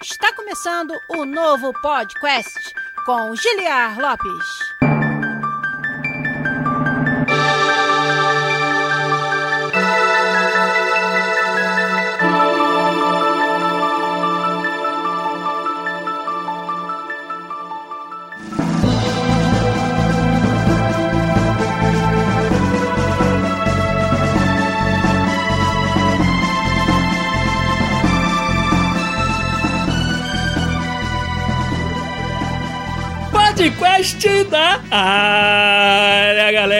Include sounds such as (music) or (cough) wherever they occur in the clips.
Está começando o novo podcast com Giliar Lopes. Podcast da área, galera!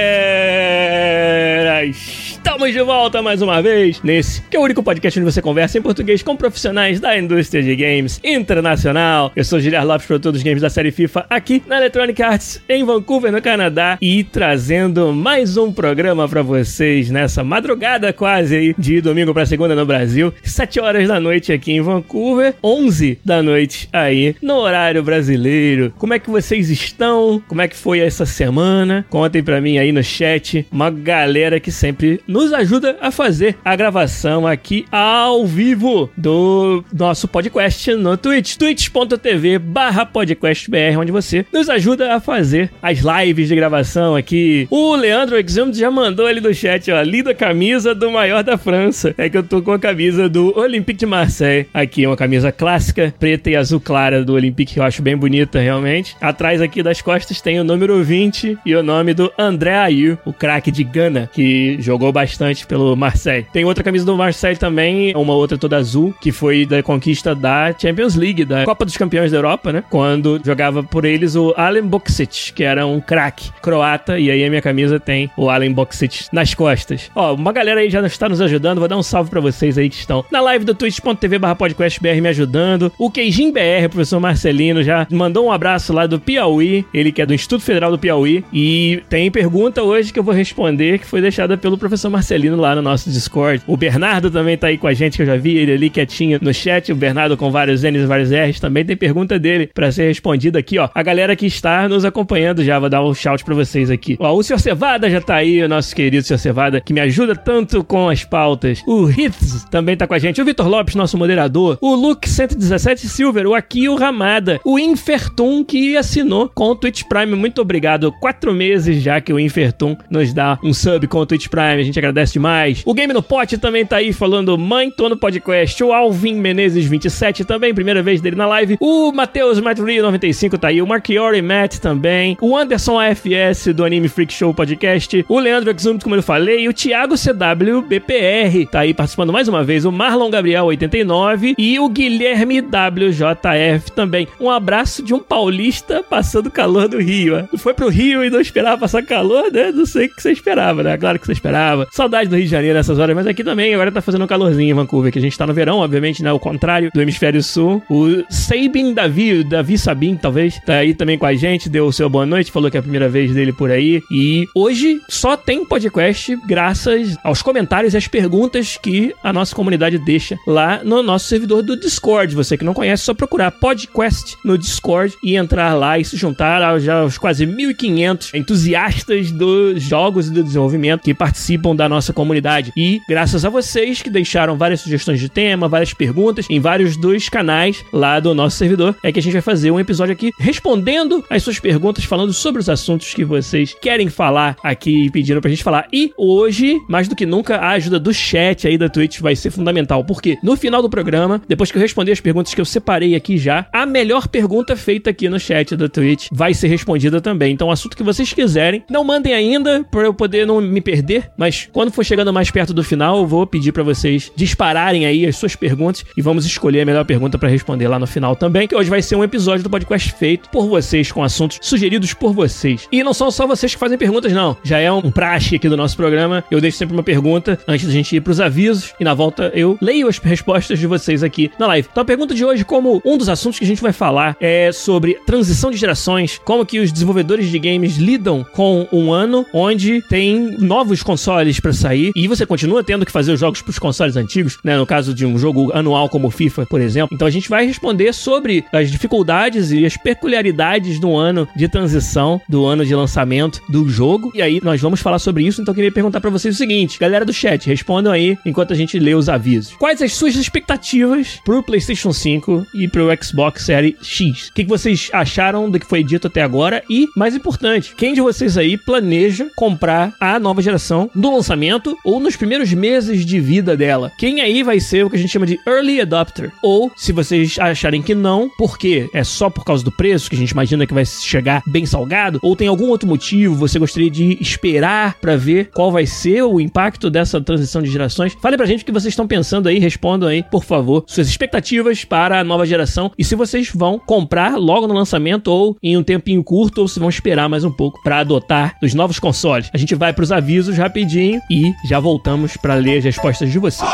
Estamos de volta mais uma vez nesse que é o único podcast onde você conversa em português com profissionais da indústria de games internacional. Eu sou Giliar Lopes, produtor dos games da série FIFA, aqui na Electronic Arts em Vancouver, no Canadá, e trazendo mais um programa para vocês nessa madrugada quase aí de domingo para segunda no Brasil, 7 horas da noite aqui em Vancouver, 11 da noite aí no horário brasileiro. Como é que vocês estão? Como é que foi essa semana? Contem para mim aí no chat, uma galera que sempre nos ajuda a fazer a gravação aqui ao vivo do nosso podcast no Twitch, twitch.tv barra podcastbr, onde você nos ajuda a fazer as lives de gravação aqui. O Leandro Exum já mandou ali no chat, ó, linda camisa do maior da França. É que eu tô com a camisa do Olympique de Marseille. Aqui, uma camisa clássica, preta e azul clara do Olympique, que eu acho bem bonita, realmente. Atrás aqui das costas tem o número 20 e o nome do André Ayew, o craque de Gana, que jogou bastante pelo Marseille. Tem outra camisa do Marseille também, uma outra toda azul, que foi da conquista da Champions League, da Copa dos Campeões da Europa, né? Quando jogava por eles o Alen Boksic, que era um craque croata, e aí a minha camisa tem o Alen Boksic nas costas. Ó, uma galera aí já está nos ajudando, vou dar um salve para vocês aí que estão na live do twitch.tv barra podcastbr me ajudando. O Queijin BR, professor Marcelino, já mandou um abraço lá do Piauí, ele que é do Instituto Federal do Piauí, e tem pergunta hoje que eu vou responder, que foi deixada pelo professor Marcelino Marcelino lá no nosso Discord. O Bernardo também tá aí com a gente, que eu já vi ele ali quietinho no chat. O Bernardo com vários N's e vários R's também tem pergunta dele para ser respondida aqui, ó. A galera que está nos acompanhando já, vou dar um shout para vocês aqui. Ó, o Sr. Cevada já tá aí, o nosso querido Sr. Cevada, que me ajuda tanto com as pautas. O Hits também tá com a gente. O Vitor Lopes, nosso moderador. O Luke 117 Silver, o Akio Ramada. O Infertum, que assinou com o Twitch Prime. Muito obrigado. Quatro meses já que o Infertum nos dá um sub com o Twitch Prime. A gente agradece agradece demais. O Game no Pote também tá aí falando Mãe, tô no podcast. O Alvin Menezes 27 também, primeira vez dele na live. O Matheus Maturi 95 tá aí. O Marchiori Matt também. O Anderson AFS do Anime Freak Show Podcast. O Leandro Exum, como eu falei. E o Thiago CW BPR tá aí participando mais uma vez. O Marlon Gabriel 89 e o Guilherme WJF também. Um abraço de um paulista passando calor do Rio. Foi pro Rio e não esperava passar calor, né? Não sei o que você esperava, né? Claro que você esperava. Só saudade do Rio de Janeiro nessas horas, mas aqui também agora tá fazendo um calorzinho em Vancouver, que a gente tá no verão, obviamente, né? O contrário do hemisfério sul. O Sabin Davi, Davi Sabin, talvez, tá aí também com a gente, deu o seu boa noite, falou que é a primeira vez dele por aí. E hoje só tem podcast graças aos comentários e às perguntas que a nossa comunidade deixa lá no nosso servidor do Discord. Você que não conhece, é só procurar podcast no Discord e entrar lá e se juntar aos, aos quase 1.500 entusiastas dos jogos e do desenvolvimento que participam da nossa nossa comunidade. E graças a vocês que deixaram várias sugestões de tema, várias perguntas em vários dos canais lá do nosso servidor, é que a gente vai fazer um episódio aqui respondendo as suas perguntas, falando sobre os assuntos que vocês querem falar aqui e pedindo pra gente falar. E hoje, mais do que nunca, a ajuda do chat aí da Twitch vai ser fundamental, porque no final do programa, depois que eu responder as perguntas que eu separei aqui já, a melhor pergunta feita aqui no chat da Twitch vai ser respondida também. Então, o assunto que vocês quiserem, não mandem ainda para eu poder não me perder, mas quando quando for chegando mais perto do final, eu vou pedir para vocês dispararem aí as suas perguntas e vamos escolher a melhor pergunta para responder lá no final também, que hoje vai ser um episódio do podcast feito por vocês, com assuntos sugeridos por vocês. E não são só vocês que fazem perguntas, não. Já é um praxe aqui do nosso programa. Eu deixo sempre uma pergunta antes da gente ir pros avisos e na volta eu leio as respostas de vocês aqui na live. Então a pergunta de hoje, como um dos assuntos que a gente vai falar é sobre transição de gerações, como que os desenvolvedores de games lidam com um ano onde tem novos consoles para sair e você continua tendo que fazer os jogos pros consoles antigos, né? No caso de um jogo anual como o FIFA, por exemplo. Então a gente vai responder sobre as dificuldades e as peculiaridades do ano de transição, do ano de lançamento do jogo. E aí nós vamos falar sobre isso. Então eu queria perguntar para vocês o seguinte, galera do chat, respondam aí enquanto a gente lê os avisos. Quais as suas expectativas pro PlayStation 5 e pro Xbox Series X? O que, vocês acharam do que foi dito até agora? E, mais importante, quem de vocês aí planeja comprar a nova geração no lançamento ou nos primeiros meses de vida dela? Quem aí vai ser o que a gente chama de Early Adopter? Ou, se vocês acharem que não, por quê? É só por causa do preço, que a gente imagina que vai chegar bem salgado? Ou tem algum outro motivo? Você gostaria de esperar para ver qual vai ser o impacto dessa transição de gerações? Fale pra gente o que vocês estão pensando aí, respondam aí, por favor, suas expectativas para a nova geração e se vocês vão comprar logo no lançamento ou em um tempinho curto ou se vão esperar mais um pouco para adotar os novos consoles. A gente vai para os avisos rapidinho e já voltamos para ler as respostas de vocês.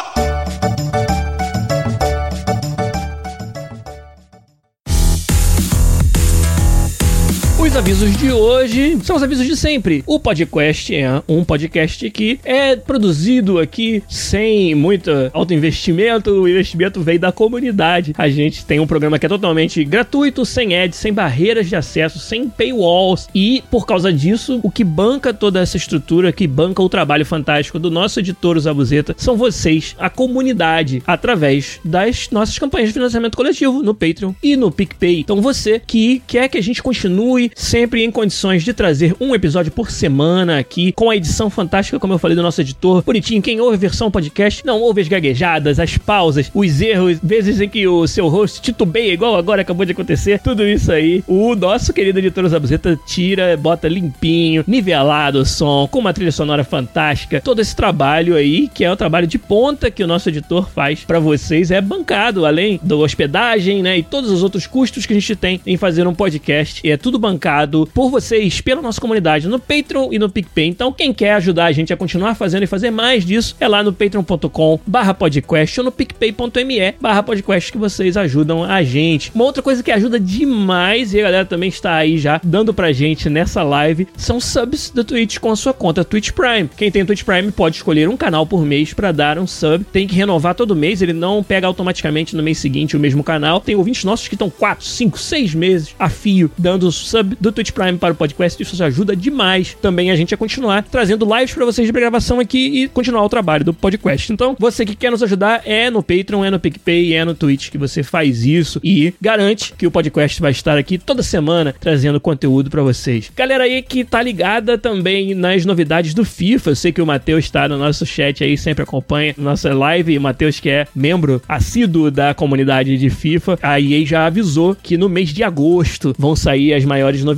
Os avisos de hoje são os avisos de sempre. O podcast é um podcast que é produzido aqui sem muito alto investimento. O investimento vem da comunidade. A gente tem um programa que é totalmente gratuito, sem ads, sem barreiras de acesso, sem paywalls. E por causa disso, o que banca toda essa estrutura, que banca o trabalho fantástico do nosso editor Zabuzeta, são vocês, a comunidade, através das nossas campanhas de financiamento coletivo no Patreon e no PicPay. Então você que quer que a gente continue sempre em condições de trazer um episódio por semana aqui, com a edição fantástica, como eu falei, do nosso editor, bonitinho. Quem ouve versão podcast não ouve as gaguejadas, as pausas, os erros, vezes em que o seu host titubeia, igual agora acabou de acontecer. Tudo isso aí, o nosso querido editor Zabuzeta tira, bota limpinho, nivelado o som, com uma trilha sonora fantástica. Todo esse trabalho aí, que é o trabalho de ponta que o nosso editor faz para vocês, é bancado, além da hospedagem, né, e todos os outros custos que a gente tem em fazer um podcast. E é tudo bancado por vocês, pela nossa comunidade, no Patreon e no PicPay. Então, quem quer ajudar a gente a continuar fazendo e fazer mais disso, é lá no patreon.com barra podcast ou no picpay.me barra podcast que vocês ajudam a gente. Uma outra coisa que ajuda demais, e a galera também está aí já dando pra gente nessa live, são subs da Twitch com a sua conta Twitch Prime. Quem tem Twitch Prime pode escolher um canal por mês para dar um sub. Tem que renovar todo mês, ele não pega automaticamente no mês seguinte o mesmo canal. Tem ouvintes nossos que estão 4, 5, 6 meses a fio dando sub do Twitch Prime para o podcast. Isso ajuda demais também a gente a continuar trazendo lives para vocês de gravação aqui e continuar o trabalho do podcast. Então, você que quer nos ajudar é no Patreon, é no PicPay, é no Twitch que você faz isso e garante que o podcast vai estar aqui toda semana trazendo conteúdo para vocês. Galera aí que tá ligada também nas novidades do FIFA. Eu sei que o Matheus está no nosso chat aí, sempre acompanha nossa live. E o Matheus, que é membro assíduo da comunidade de FIFA, a EA já avisou que no mês de agosto vão sair as maiores novidades.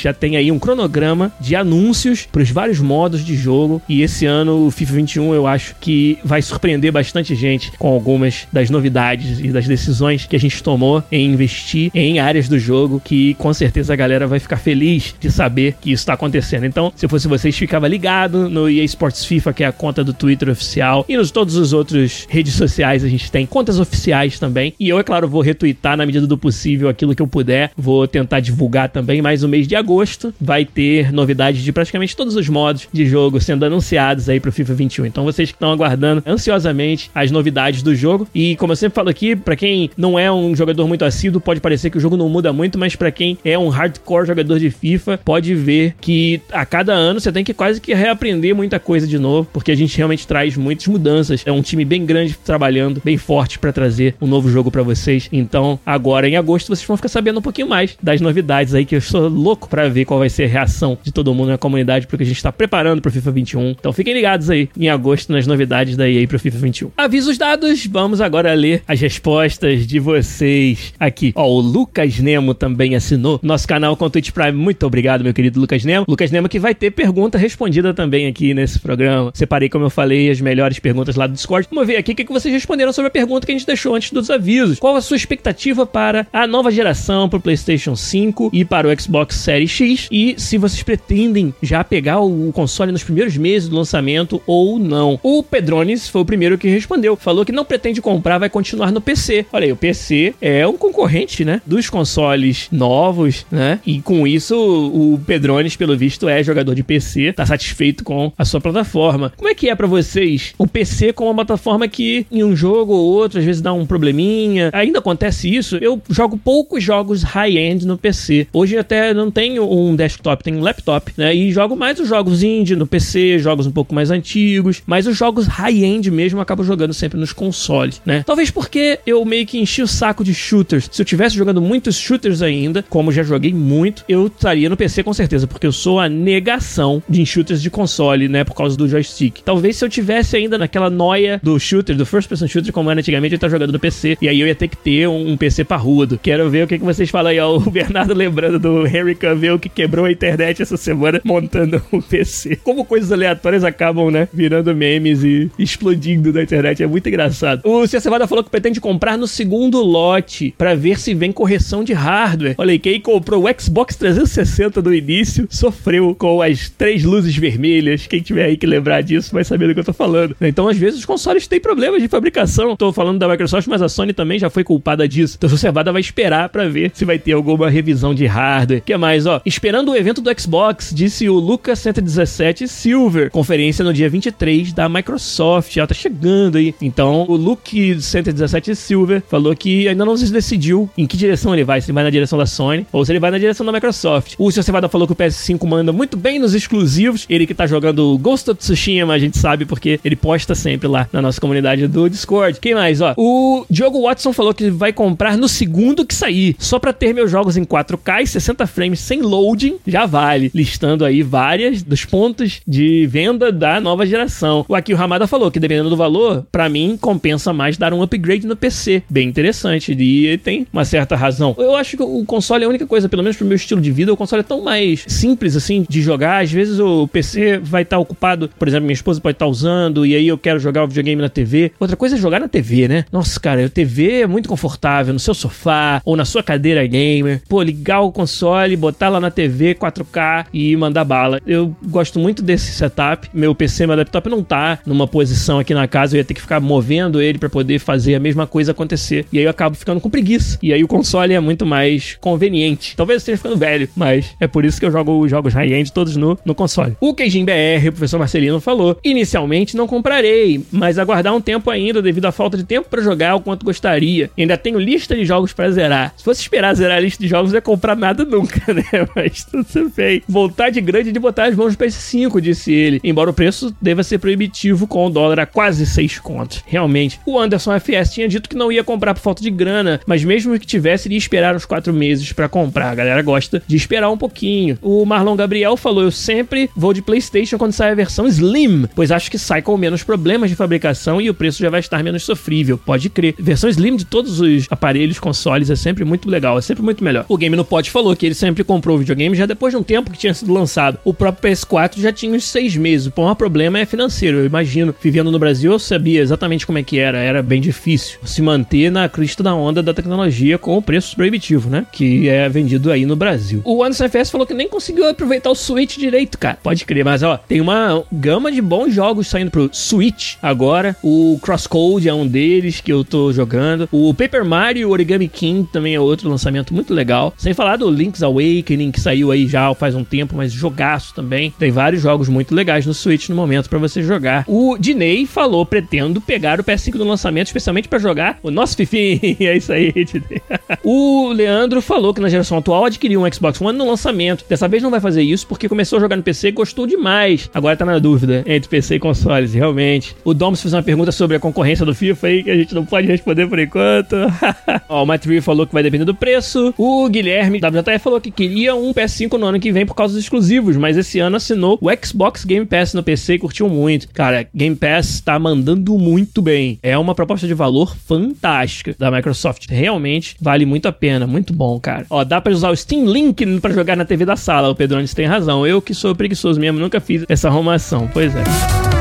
Já tem aí um cronograma de anúncios para os vários modos de jogo. E esse ano, o FIFA 21, eu acho que vai surpreender bastante gente com algumas das novidades e das decisões que a gente tomou em investir em áreas do jogo que com certeza a galera vai ficar feliz de saber que isso está acontecendo. Então, se fosse vocês, ficava ligado no EA Sports FIFA, que é a conta do Twitter oficial, e nos todos os outros redes sociais a gente tem contas oficiais também. E eu, é claro, vou retweetar na medida do possível aquilo que eu puder. Vou tentar divulgar também, mas o mês de agosto vai ter novidades de praticamente todos os modos de jogo sendo anunciados aí pro FIFA 21. Então vocês que estão aguardando ansiosamente as novidades do jogo. E como eu sempre falo aqui, para quem não é um jogador muito assíduo, pode parecer que o jogo não muda muito, mas para quem é um hardcore jogador de FIFA, pode ver que a cada ano você tem que quase que reaprender muita coisa de novo, porque a gente realmente traz muitas mudanças. É um time bem grande trabalhando, bem forte para trazer um novo jogo para vocês. Então, agora em agosto vocês vão ficar sabendo um pouquinho mais das novidades aí que eu sou louco para ver qual vai ser a reação de todo mundo na comunidade, porque a gente tá preparando pro FIFA 21. Então fiquem ligados aí em agosto nas novidades da EA pro FIFA 21. Avisos dados, vamos agora ler as respostas de vocês aqui. Ó, o Lucas Nemo também assinou nosso canal com o Twitch Prime. Muito obrigado, meu querido Lucas Nemo. Lucas Nemo que vai ter pergunta respondida também aqui nesse programa. Separei, como eu falei, as melhores perguntas lá do Discord. Vamos ver aqui o que vocês responderam sobre a pergunta que a gente deixou antes dos avisos. Qual a sua expectativa para a nova geração, para o PlayStation 5 e para o Xbox Xbox Series X e se vocês pretendem já pegar o console nos primeiros meses do lançamento ou não. O Pedrones foi o primeiro que respondeu, falou que não pretende comprar, vai continuar no PC. Olha aí, o PC é um concorrente, né, dos consoles novos, né? E com isso o Pedrones, pelo visto, é jogador de PC, tá satisfeito com a sua plataforma. Como é que é para vocês o PC como uma plataforma que em um jogo ou outro às vezes dá um probleminha? Ainda acontece isso? Eu jogo poucos jogos high-end no PC. Hoje até não tenho um desktop, tenho um laptop, né? E jogo mais os jogos indie no PC, jogos um pouco mais antigos, mas os jogos high-end mesmo eu acabo jogando sempre nos consoles, né? Talvez porque eu meio que enchi o saco de shooters. Se eu tivesse jogando muitos shooters ainda, como já joguei muito, eu estaria no PC com certeza, porque eu sou a negação de shooters de console, né? Por causa do joystick. Talvez se eu tivesse ainda naquela noia do shooter, do first person shooter, como era antigamente, eu estar jogando no PC, e aí eu ia ter que ter um, um PC parrudo. Quero ver o que, que vocês falam aí, ó. O Bernardo lembrando do Henry Cavill que quebrou a internet essa semana montando (laughs) um PC. Como coisas aleatórias acabam, né? Virando memes e explodindo na internet. É muito engraçado. O Cia Cevada falou que pretende comprar no segundo lote para ver se vem correção de hardware. Olha aí, quem comprou o Xbox 360 no início sofreu com as três luzes vermelhas. Quem tiver aí que lembrar disso vai saber do que eu tô falando. Então, às vezes, os consoles têm problemas de fabricação. Tô falando da Microsoft, mas a Sony também já foi culpada disso. Então, o Cevada vai esperar para ver se vai ter alguma revisão de hardware. Que mais, ó? Esperando o evento do Xbox, disse o Lucas 117 Silver. Conferência no dia 23 da Microsoft. Ela tá chegando aí. Então, o Luke 117 Silver falou que ainda não se decidiu em que direção ele vai. Se ele vai na direção da Sony ou se ele vai na direção da Microsoft. O Sr. Cevada falou que o PS5 manda muito bem nos exclusivos. Ele que tá jogando Ghost of Tsushima, a gente sabe porque ele posta sempre lá na nossa comunidade do Discord. Quem mais, ó? O Diogo Watson falou que vai comprar no segundo que sair. Só para ter meus jogos em 4K e 60 frames sem loading, já vale. Listando aí várias dos pontos de venda da nova geração. O Akio Hamada falou que dependendo do valor, para mim compensa mais dar um upgrade no PC. Bem interessante. E ele tem uma certa razão. Eu acho que o console é a única coisa, pelo menos pro meu estilo de vida, o console é tão mais simples assim de jogar. Às vezes o PC vai estar ocupado, por exemplo, minha esposa pode estar usando e aí eu quero jogar o videogame na TV. Outra coisa é jogar na TV, né? Nossa, cara, a TV é muito confortável no seu sofá ou na sua cadeira gamer. Pô, ligar o console, botar lá na TV 4K e mandar bala. Eu gosto muito desse setup. Meu PC, meu laptop não tá numa posição aqui na casa, eu ia ter que ficar movendo ele para poder fazer a mesma coisa acontecer. E aí eu acabo ficando com preguiça. E aí o console é muito mais conveniente. Talvez eu esteja ficando velho, mas é por isso que eu jogo os jogos high-end todos no, no console. O Keijin BR, o professor Marcelino, falou: inicialmente não comprarei, mas aguardar um tempo ainda devido à falta de tempo para jogar o quanto gostaria. Ainda tenho lista de jogos para zerar. Se fosse esperar zerar a lista de jogos, não ia comprar nada nunca, (laughs) né? Mas tudo bem. Vontade grande de botar as mãos no PS5, disse ele. Embora o preço deva ser proibitivo com o dólar a quase 6 contos. Realmente. O Anderson FS tinha dito que não ia comprar por falta de grana, mas mesmo que tivesse, iria esperar uns 4 meses para comprar. A galera gosta de esperar um pouquinho. O Marlon Gabriel falou: Eu sempre vou de PlayStation quando sai a versão Slim, pois acho que sai com menos problemas de fabricação e o preço já vai estar menos sofrível. Pode crer. Versão Slim de todos os aparelhos, consoles, é sempre muito legal, é sempre muito melhor. O Game no Pod falou que ele sempre comprou videogame já depois de um tempo que tinha sido lançado. O próprio PS4 já tinha uns seis meses. O maior problema é financeiro, eu imagino. Vivendo no Brasil, eu sabia exatamente como é que era. Era bem difícil se manter na crista da onda da tecnologia com o preço proibitivo, né? Que é vendido aí no Brasil. O Anderson FS falou que nem conseguiu aproveitar o Switch direito, cara. Pode crer, mas ó, tem uma gama de bons jogos saindo pro Switch agora. O Crosscode é um deles que eu tô jogando. O Paper Mario Origami King também é outro lançamento muito legal. Sem falar do Link's Awakening, que saiu aí já faz um tempo, mas jogaço também. Tem vários jogos muito legais no Switch no momento para você jogar. O Diney falou: pretendo pegar o PS5 no lançamento, especialmente para jogar o nosso Fifi. (laughs) é isso aí, (laughs) o Leandro falou que na geração atual adquiriu um Xbox One no lançamento. Dessa vez não vai fazer isso porque começou a jogar no PC e gostou demais. Agora tá na dúvida entre PC e consoles, realmente. O Domus fez uma pergunta sobre a concorrência do FIFA aí que a gente não pode responder por enquanto. (laughs) Ó, o Matt falou que vai depender do preço. O Guilherme WJF falou que queria um PS5 no ano que vem por causa dos exclusivos, mas esse ano assinou o Xbox Game Pass no PC e curtiu muito. Cara, Game Pass tá mandando muito bem. É uma proposta de valor fantástica da Microsoft. Realmente vale muito a pena, muito bom, cara. Ó, dá pra usar o Steam Link pra jogar na TV da sala. O Pedrones tem razão. Eu que sou preguiçoso mesmo, nunca fiz essa arrumação. Pois é.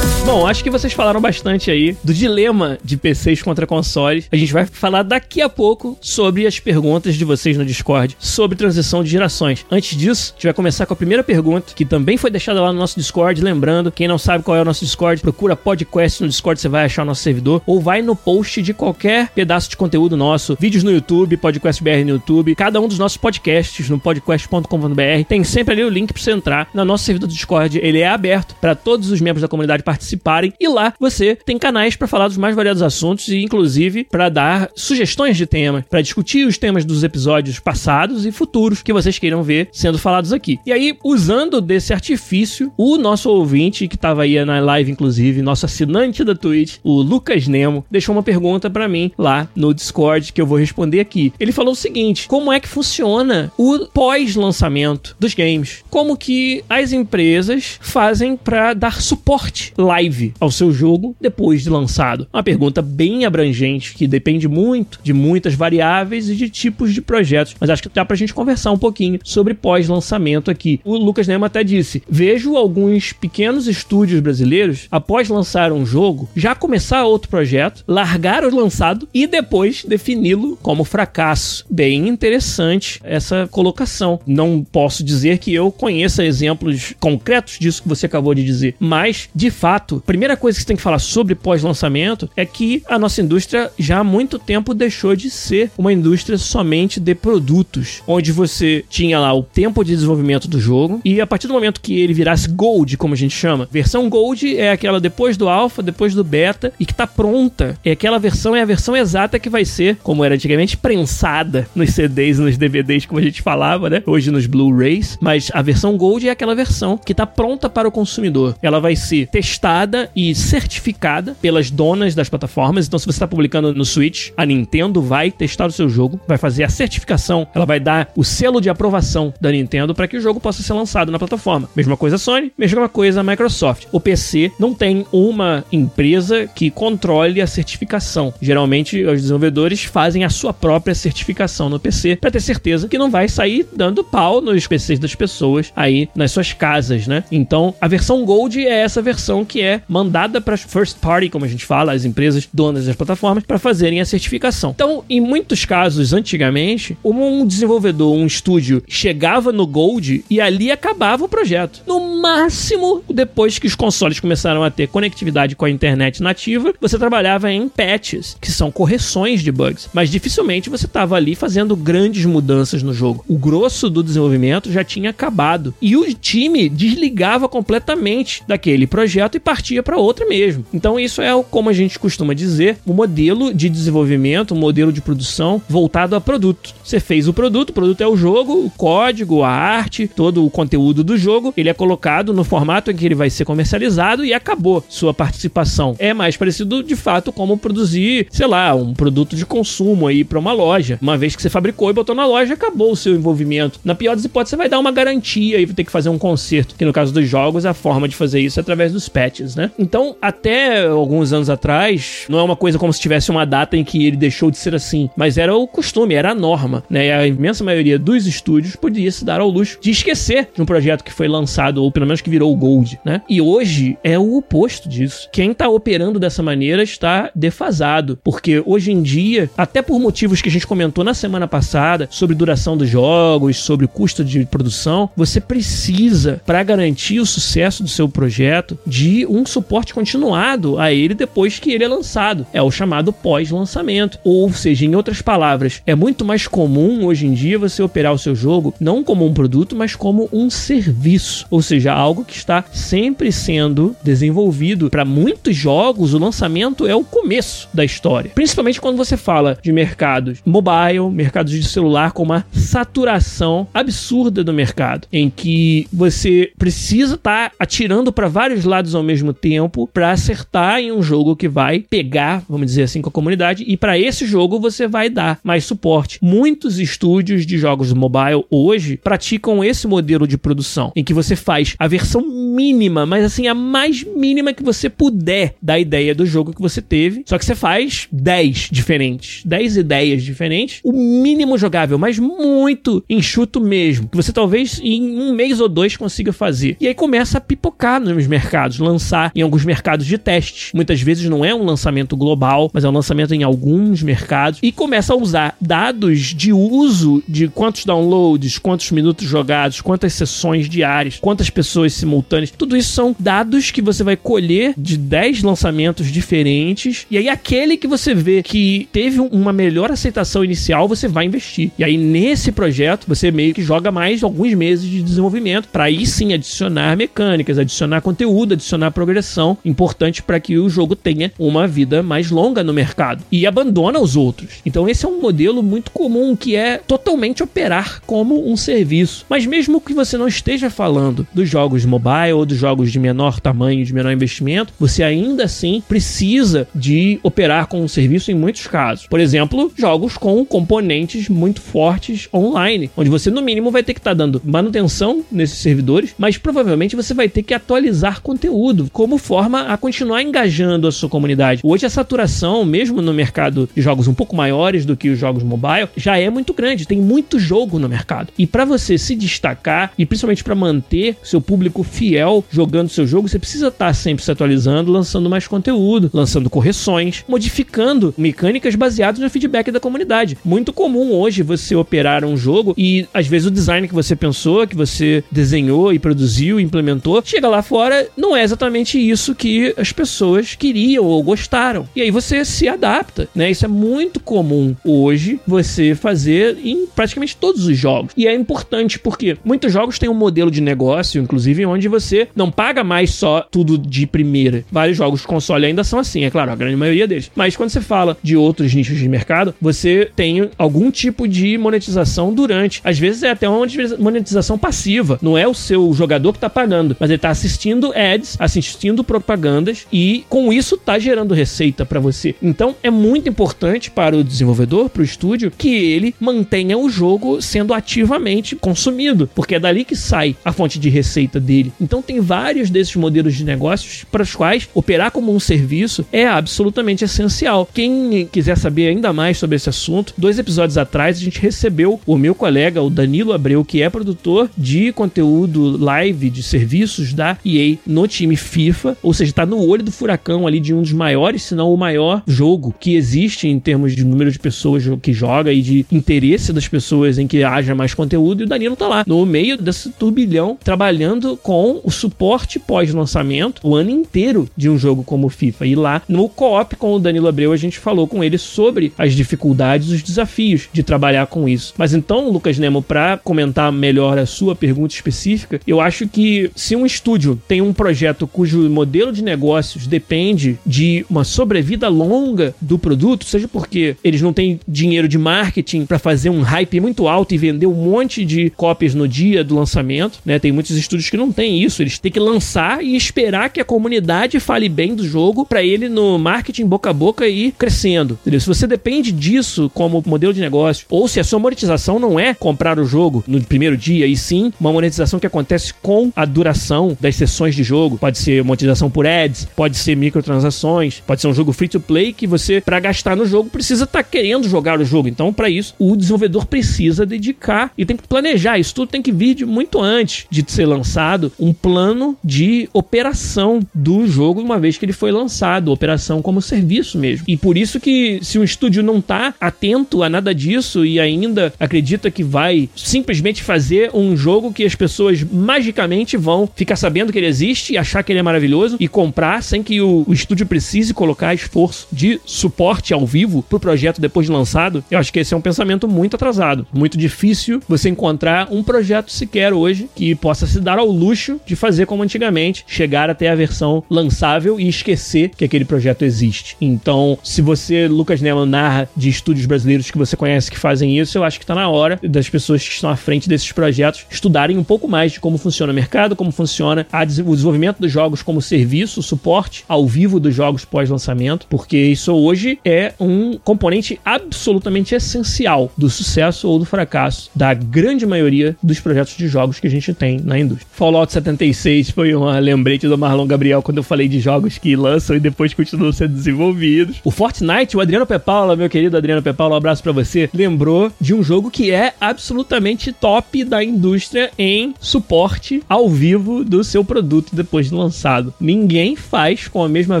Bom, acho que vocês falaram bastante aí do dilema de PCs contra consoles. A gente vai falar daqui a pouco sobre as perguntas de vocês no Discord sobre transição de gerações. Antes disso, a gente vai começar com a primeira pergunta, que também foi deixada lá no nosso Discord. Lembrando, quem não sabe qual é o nosso Discord, procura podcast no Discord, você vai achar o nosso servidor, ou vai no post de qualquer pedaço de conteúdo nosso, vídeos no YouTube, Podcast BR no YouTube, cada um dos nossos podcasts no podcast.com.br, tem sempre ali o link para você entrar no nosso servidor do Discord. Ele é aberto para todos os membros da comunidade participarem e lá você tem canais para falar dos mais variados assuntos e inclusive para dar sugestões de temas, para discutir os temas dos episódios passados e futuros que vocês queiram ver sendo falados aqui. E aí, usando desse artifício, o nosso ouvinte que estava aí na live inclusive, nosso assinante da Twitch, o Lucas Nemo, deixou uma pergunta para mim lá no Discord que eu vou responder aqui. Ele falou o seguinte: como é que funciona o pós-lançamento dos games? Como que as empresas fazem para dar suporte live ao seu jogo depois de lançado? Uma pergunta bem abrangente que depende muito de muitas variáveis e de tipos de projetos, mas acho que dá pra gente conversar um pouquinho sobre pós-lançamento aqui. O Lucas Nemo até disse: "Vejo alguns pequenos estúdios brasileiros após lançar um jogo já começar outro projeto, largar o lançado e depois defini-lo como fracasso. Bem interessante essa colocação. Não posso dizer que eu conheça exemplos concretos disso que você acabou de dizer, mas de fato, a primeira coisa que você tem que falar sobre pós-lançamento é que a nossa indústria já há muito tempo deixou de ser uma indústria somente de produtos, onde você tinha lá o tempo de desenvolvimento do jogo e a partir do momento que ele virasse Gold, como a gente chama, versão Gold é aquela depois do Alpha, depois do Beta e que está pronta. É aquela versão é a versão exata que vai ser, como era antigamente, prensada nos CDs e nos DVDs, como a gente falava, né? Hoje nos Blu-rays, mas a versão Gold é aquela versão que está pronta para o consumidor. Ela vai ser testada e certificada pelas donas das plataformas. Então, se você está publicando no Switch, a Nintendo vai testar o seu jogo, vai fazer a certificação, ela vai dar o selo de aprovação da Nintendo para que o jogo possa ser lançado na plataforma. Mesma coisa a Sony, mesma coisa a Microsoft. O PC não tem uma empresa que controle a certificação. Geralmente, os desenvolvedores fazem a sua própria certificação no PC para ter certeza que não vai sair dando pau nos PCs das pessoas aí nas suas casas, né? Então, a versão Gold é essa versão que é mandada para first party, como a gente fala, as empresas donas das plataformas, para fazerem a certificação. Então, em muitos casos, antigamente, um desenvolvedor, um estúdio, chegava no Gold e ali acabava o projeto. No máximo, depois que os consoles começaram a ter conectividade com a internet nativa, você trabalhava em patches, que são correções de bugs. Mas dificilmente você estava ali fazendo grandes mudanças no jogo. O grosso do desenvolvimento já tinha acabado. E o time desligava completamente daquele projeto e para outro mesmo. Então, isso é, como a gente costuma dizer, o modelo de desenvolvimento, o modelo de produção voltado a produto. Você fez o produto, o produto é o jogo, o código, a arte, todo o conteúdo do jogo, ele é colocado no formato em que ele vai ser comercializado e acabou sua participação. É mais parecido de fato como produzir, sei lá, um produto de consumo aí para uma loja. Uma vez que você fabricou e botou na loja, acabou o seu envolvimento. Na pior das hipóteses, você vai dar uma garantia e vai ter que fazer um conserto, que no caso dos jogos, a forma de fazer isso é através dos patches, né? Então, até alguns anos atrás, não é uma coisa como se tivesse uma data em que ele deixou de ser assim, mas era o costume, era a norma, né? E a imensa maioria dos estúdios podia se dar ao luxo de esquecer de um projeto que foi lançado, ou pelo menos que virou Gold, né? E hoje é o oposto disso. Quem tá operando dessa maneira está defasado, porque hoje em dia, até por motivos que a gente comentou na semana passada, sobre duração dos jogos, sobre custo de produção, você precisa, para garantir o sucesso do seu projeto, de um suporte continuado a ele depois que ele é lançado. É o chamado pós-lançamento. Ou seja, em outras palavras, é muito mais comum hoje em dia você operar o seu jogo não como um produto, mas como um serviço. Ou seja, algo que está sempre sendo desenvolvido. Para muitos jogos, o lançamento é o começo da história. Principalmente quando você fala de mercados mobile, mercados de celular, com uma saturação absurda do mercado, em que você precisa estar tá atirando para vários lados ao mesmo tempo para acertar em um jogo que vai pegar, vamos dizer assim, com a comunidade. E para esse jogo você vai dar mais suporte. Muitos estúdios de jogos mobile hoje praticam esse modelo de produção, em que você faz a versão mínima, mas assim, a mais mínima que você puder da ideia do jogo que você teve. Só que você faz 10 diferentes, 10 ideias diferentes, o mínimo jogável, mas muito enxuto mesmo, que você talvez em um mês ou dois consiga fazer. E aí começa a pipocar nos mercados, lançar usar em alguns mercados de teste. Muitas vezes não é um lançamento global, mas é um lançamento em alguns mercados e começa a usar dados de uso de quantos downloads, quantos minutos jogados, quantas sessões diárias, quantas pessoas simultâneas. Tudo isso são dados que você vai colher de 10 lançamentos diferentes e aí aquele que você vê que teve uma melhor aceitação inicial, você vai investir. E aí nesse projeto você meio que joga mais alguns meses de desenvolvimento para aí sim adicionar mecânicas, adicionar conteúdo, adicionar progressão, importante para que o jogo tenha uma vida mais longa no mercado e abandona os outros. Então esse é um modelo muito comum que é totalmente operar como um serviço. Mas mesmo que você não esteja falando dos jogos mobile ou dos jogos de menor tamanho, de menor investimento, você ainda assim precisa de operar com um serviço em muitos casos. Por exemplo, jogos com componentes muito fortes online, onde você no mínimo vai ter que estar tá dando manutenção nesses servidores, mas provavelmente você vai ter que atualizar conteúdo como forma a continuar engajando a sua comunidade. Hoje a saturação, mesmo no mercado de jogos um pouco maiores do que os jogos mobile, já é muito grande, tem muito jogo no mercado. E para você se destacar e principalmente para manter seu público fiel jogando seu jogo, você precisa estar tá sempre se atualizando, lançando mais conteúdo, lançando correções, modificando mecânicas baseadas no feedback da comunidade. Muito comum hoje você operar um jogo e às vezes o design que você pensou, que você desenhou e produziu, implementou, chega lá fora, não é exatamente isso que as pessoas queriam ou gostaram. E aí você se adapta, né? Isso é muito comum hoje você fazer em praticamente todos os jogos. E é importante porque muitos jogos têm um modelo de negócio, inclusive, onde você não paga mais só tudo de primeira. Vários jogos de console ainda são assim, é claro, a grande maioria deles. Mas quando você fala de outros nichos de mercado, você tem algum tipo de monetização durante. Às vezes é até uma monetização passiva. Não é o seu jogador que tá pagando, mas ele tá assistindo ads, assistindo propagandas e com isso tá gerando receita para você. Então é muito importante para o desenvolvedor, para o estúdio, que ele mantenha o jogo sendo ativamente consumido, porque é dali que sai a fonte de receita dele. Então tem vários desses modelos de negócios para os quais operar como um serviço é absolutamente essencial. Quem quiser saber ainda mais sobre esse assunto, dois episódios atrás a gente recebeu o meu colega, o Danilo Abreu, que é produtor de conteúdo live de serviços da EA no time FIFA, ou seja, está no olho do furacão ali de um dos maiores, se não o maior jogo que existe em termos de número de pessoas que joga e de interesse das pessoas em que haja mais conteúdo. E o Danilo tá lá no meio desse turbilhão trabalhando com o suporte pós-lançamento o ano inteiro de um jogo como FIFA. E lá no co-op com o Danilo Abreu a gente falou com ele sobre as dificuldades, os desafios de trabalhar com isso. Mas então, Lucas Nemo, para comentar melhor a sua pergunta específica, eu acho que se um estúdio tem um projeto cujo modelo de negócios depende de uma sobrevida longa do produto, seja porque eles não têm dinheiro de marketing para fazer um hype muito alto e vender um monte de cópias no dia do lançamento, né? Tem muitos estúdios que não têm isso, eles têm que lançar e esperar que a comunidade fale bem do jogo para ele no marketing boca a boca ir crescendo. Entendeu? Se você depende disso como modelo de negócio, ou se a sua monetização não é comprar o jogo no primeiro dia, e sim uma monetização que acontece com a duração das sessões de jogo, pode ser monetização por ads, pode ser microtransações, pode ser um jogo free to play que você para gastar no jogo precisa estar tá querendo jogar o jogo. Então, para isso, o desenvolvedor precisa dedicar e tem que planejar. Isso tudo tem que vir de muito antes de ser lançado um plano de operação do jogo uma vez que ele foi lançado, operação como serviço mesmo. E por isso que se um estúdio não tá atento a nada disso e ainda acredita que vai simplesmente fazer um jogo que as pessoas magicamente vão ficar sabendo que ele existe e achar que ele é maravilhoso e comprar sem que o, o estúdio precise colocar esforço de suporte ao vivo pro projeto depois de lançado, eu acho que esse é um pensamento muito atrasado. Muito difícil você encontrar um projeto sequer hoje que possa se dar ao luxo de fazer como antigamente, chegar até a versão lançável e esquecer que aquele projeto existe. Então, se você, Lucas Nelo, narra de estúdios brasileiros que você conhece que fazem isso, eu acho que está na hora das pessoas que estão à frente desses projetos estudarem um pouco mais de como funciona o mercado, como funciona a, o desenvolvimento dos jogos como serviço, suporte ao vivo dos jogos pós-lançamento, porque isso hoje é um componente absolutamente essencial do sucesso ou do fracasso da grande maioria dos projetos de jogos que a gente tem na indústria. Fallout 76 foi uma lembrete do Marlon Gabriel quando eu falei de jogos que lançam e depois continuam sendo desenvolvidos. O Fortnite, o Adriano Pepala, meu querido Adriano Pepala, um abraço para você, lembrou de um jogo que é absolutamente top da indústria em suporte ao vivo do seu produto depois de lançado lançado. Ninguém faz com a mesma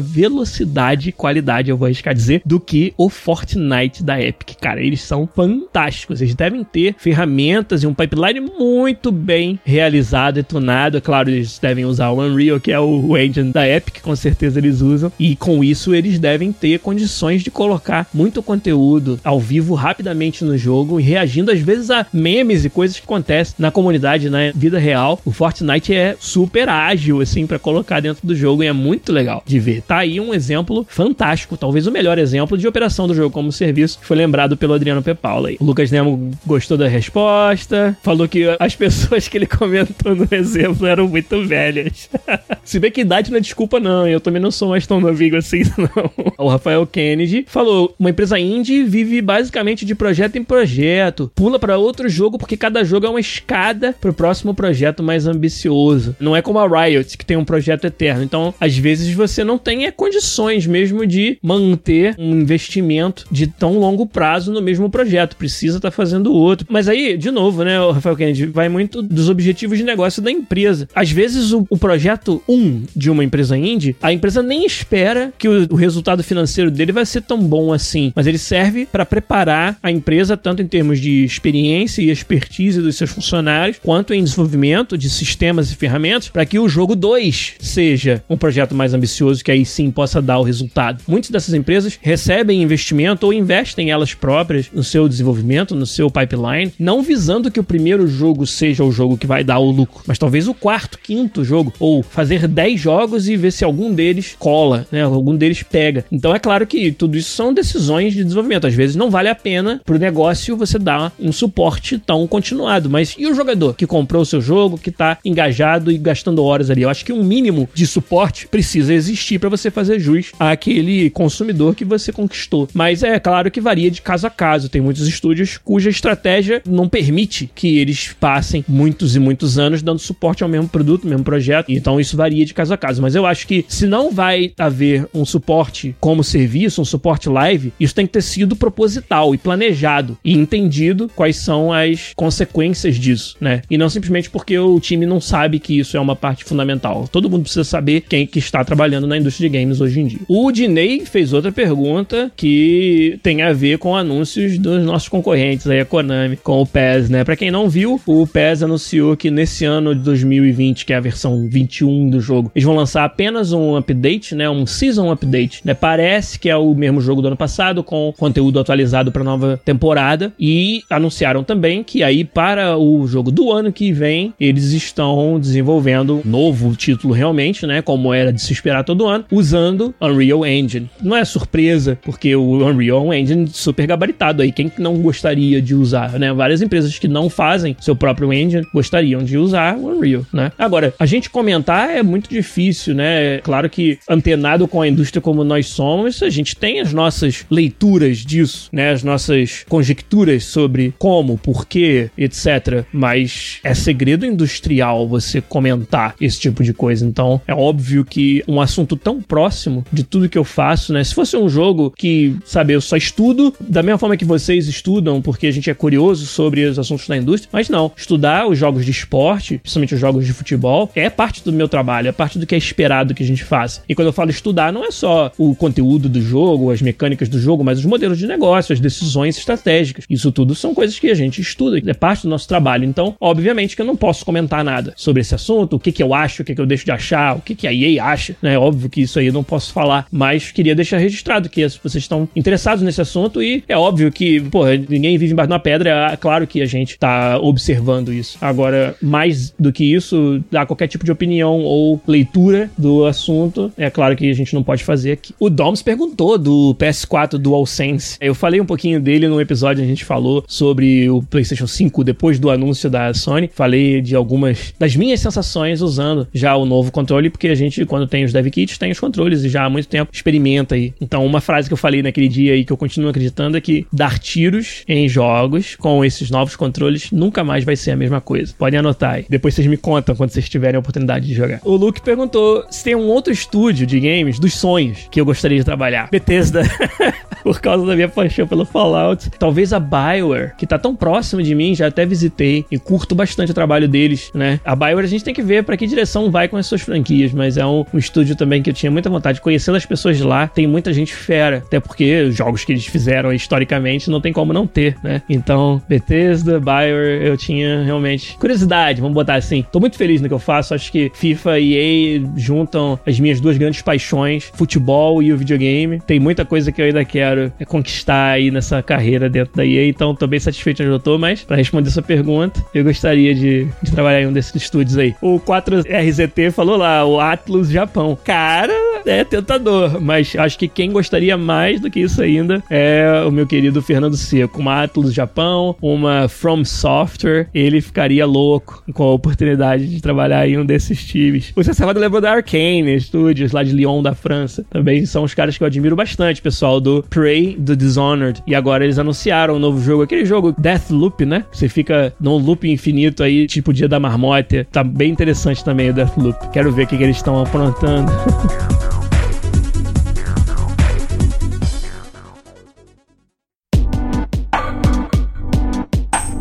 velocidade e qualidade, eu vou arriscar dizer, do que o Fortnite da Epic. Cara, eles são fantásticos. Eles devem ter ferramentas e um pipeline muito bem realizado e tunado. É claro, eles devem usar o Unreal, que é o engine da Epic, com certeza eles usam. E com isso, eles devem ter condições de colocar muito conteúdo ao vivo rapidamente no jogo e reagindo às vezes a memes e coisas que acontecem na comunidade, na vida real. O Fortnite é super ágil, assim, para colocar dentro do jogo e é muito legal de ver. Tá aí um exemplo fantástico, talvez o melhor exemplo de operação do jogo como serviço, que foi lembrado pelo Adriano Pepaula. O Lucas Nemo gostou da resposta, falou que as (laughs) pessoas que ele comentou no exemplo eram muito velhas. (laughs) Se bem que idade não é desculpa, não, eu também não sou mais tão novinho assim, (laughs) não. O Rafael Kennedy falou: uma empresa indie vive basicamente de projeto em projeto, pula para outro jogo porque cada jogo é uma escada pro próximo projeto mais ambicioso. Não é como a Riot, que tem um projeto eterno. Então, às vezes você não tem é, condições mesmo de manter um investimento de tão longo prazo no mesmo projeto. Precisa estar tá fazendo outro. Mas aí, de novo, né, Rafael Kennedy, vai muito dos objetivos de negócio da empresa. Às vezes, o, o projeto 1 um de uma empresa indie, a empresa nem espera que o, o resultado financeiro dele vai ser tão bom assim. Mas ele serve para preparar a empresa, tanto em termos de experiência e expertise dos seus funcionários, quanto em desenvolvimento de sistemas e ferramentas, para que o jogo 2 seja um projeto mais ambicioso que aí sim possa dar o resultado. Muitas dessas empresas recebem investimento ou investem elas próprias no seu desenvolvimento, no seu pipeline, não visando que o primeiro jogo seja o jogo que vai dar o lucro, mas talvez o quarto, quinto jogo, ou fazer 10 jogos e ver se algum deles cola, né? Algum deles pega. Então é claro que tudo isso são decisões de desenvolvimento. Às vezes não vale a pena pro negócio você dar um suporte tão continuado, mas e o jogador que comprou o seu jogo, que tá engajado e gastando horas ali? Eu acho que um mínimo de suporte precisa existir para você fazer jus àquele consumidor que você conquistou. Mas é claro que varia de caso a caso. Tem muitos estúdios cuja estratégia não permite que eles passem muitos e muitos anos dando suporte ao mesmo produto, mesmo projeto. Então isso varia de caso a caso. Mas eu acho que se não vai haver um suporte como serviço, um suporte live, isso tem que ter sido proposital e planejado e entendido quais são as consequências disso, né? E não simplesmente porque o time não sabe que isso é uma parte fundamental. Todo mundo precisa saber quem que está trabalhando na indústria de games hoje em dia. O Diney fez outra pergunta que tem a ver com anúncios dos nossos concorrentes aí, a Konami, com o PES, né? Para quem não viu, o PES anunciou que nesse ano de 2020, que é a versão 21 do jogo, eles vão lançar apenas um update, né? Um season update, né? Parece que é o mesmo jogo do ano passado com conteúdo atualizado para nova temporada e anunciaram também que aí para o jogo do ano que vem eles estão desenvolvendo um novo título realmente, né? Como era de se esperar todo ano, usando Unreal Engine. Não é surpresa, porque o Unreal é um engine super gabaritado aí. Quem não gostaria de usar, né? Várias empresas que não fazem seu próprio engine gostariam de usar o Unreal, né? Agora, a gente comentar é muito difícil, né? Claro que antenado com a indústria como nós somos, a gente tem as nossas leituras disso, né? As nossas conjecturas sobre como, porquê, etc. Mas é segredo industrial você comentar esse tipo de coisa. Então, é óbvio que um assunto tão próximo de tudo que eu faço, né? Se fosse um jogo que, sabe, eu só estudo da mesma forma que vocês estudam, porque a gente é curioso sobre os assuntos da indústria, mas não. Estudar os jogos de esporte, principalmente os jogos de futebol, é parte do meu trabalho, é parte do que é esperado que a gente faça. E quando eu falo estudar, não é só o conteúdo do jogo, as mecânicas do jogo, mas os modelos de negócio, as decisões estratégicas. Isso tudo são coisas que a gente estuda, é parte do nosso trabalho. Então, obviamente que eu não posso comentar nada sobre esse assunto, o que, que eu acho, o que, que eu deixo de achar, o que, que a EA acha, né? Óbvio que isso aí eu não posso falar, mas queria deixar registrado que vocês estão interessados nesse assunto e é óbvio que, pô, ninguém vive embaixo de uma pedra, é claro que a gente tá observando isso. Agora, mais do que isso, dar qualquer tipo de opinião ou leitura do assunto, é claro que a gente não pode fazer aqui. O Doms perguntou do PS4 DualSense. Eu falei um pouquinho dele no episódio, a gente falou sobre o PlayStation 5 depois do anúncio da Sony. Falei de algumas das minhas sensações usando já o novo controle, porque a gente, quando tem os dev kits, tem os controles e já há muito tempo experimenta aí. Então, uma frase que eu falei naquele dia aí que eu continuo acreditando é que dar tiros em jogos com esses novos controles nunca mais vai ser a mesma coisa. Podem anotar aí. Depois vocês me contam quando vocês tiverem a oportunidade de jogar. O Luke perguntou se tem um outro estúdio de games dos sonhos que eu gostaria de trabalhar. Bethesda. (laughs) por causa da minha paixão pelo Fallout. Talvez a Bioware, que tá tão próxima de mim, já até visitei e curto bastante o trabalho deles, né? A Bioware a gente tem que ver para que direção vai com as suas franquias, mas é um, um, estúdio também que eu tinha muita vontade de conhecer as pessoas de lá. Tem muita gente fera, até porque os jogos que eles fizeram historicamente não tem como não ter, né? Então, Bethesda, Bioware, eu tinha realmente curiosidade, vamos botar assim. Tô muito feliz no que eu faço, acho que FIFA e EA juntam as minhas duas grandes paixões, futebol e o videogame. Tem muita coisa que eu ainda quero conquistar aí nessa carreira dentro da EA, então tô bem satisfeito onde eu tô, mas para responder sua pergunta, eu gostaria de, de trabalhar em um desses estúdios aí. O 4RZT falou lá, o Atlus Japão. Cara, é tentador, mas acho que quem gostaria mais do que isso ainda é o meu querido Fernando Seco. Uma Atlus Japão, uma From Software, ele ficaria louco com a oportunidade de trabalhar em um desses times. O Cesarvado lembrou da Arcane Studios, lá de Lyon, da França. Também são os caras que eu admiro bastante, pessoal, do Prey, do Dishonored. E agora eles anunciaram um novo jogo, aquele jogo Deathloop, né? Você fica num loop infinito aí, tipo Dia da Marmota. Tá bem interessante também o Deathloop. Quero ver o que, que eles estão aprontando. (laughs)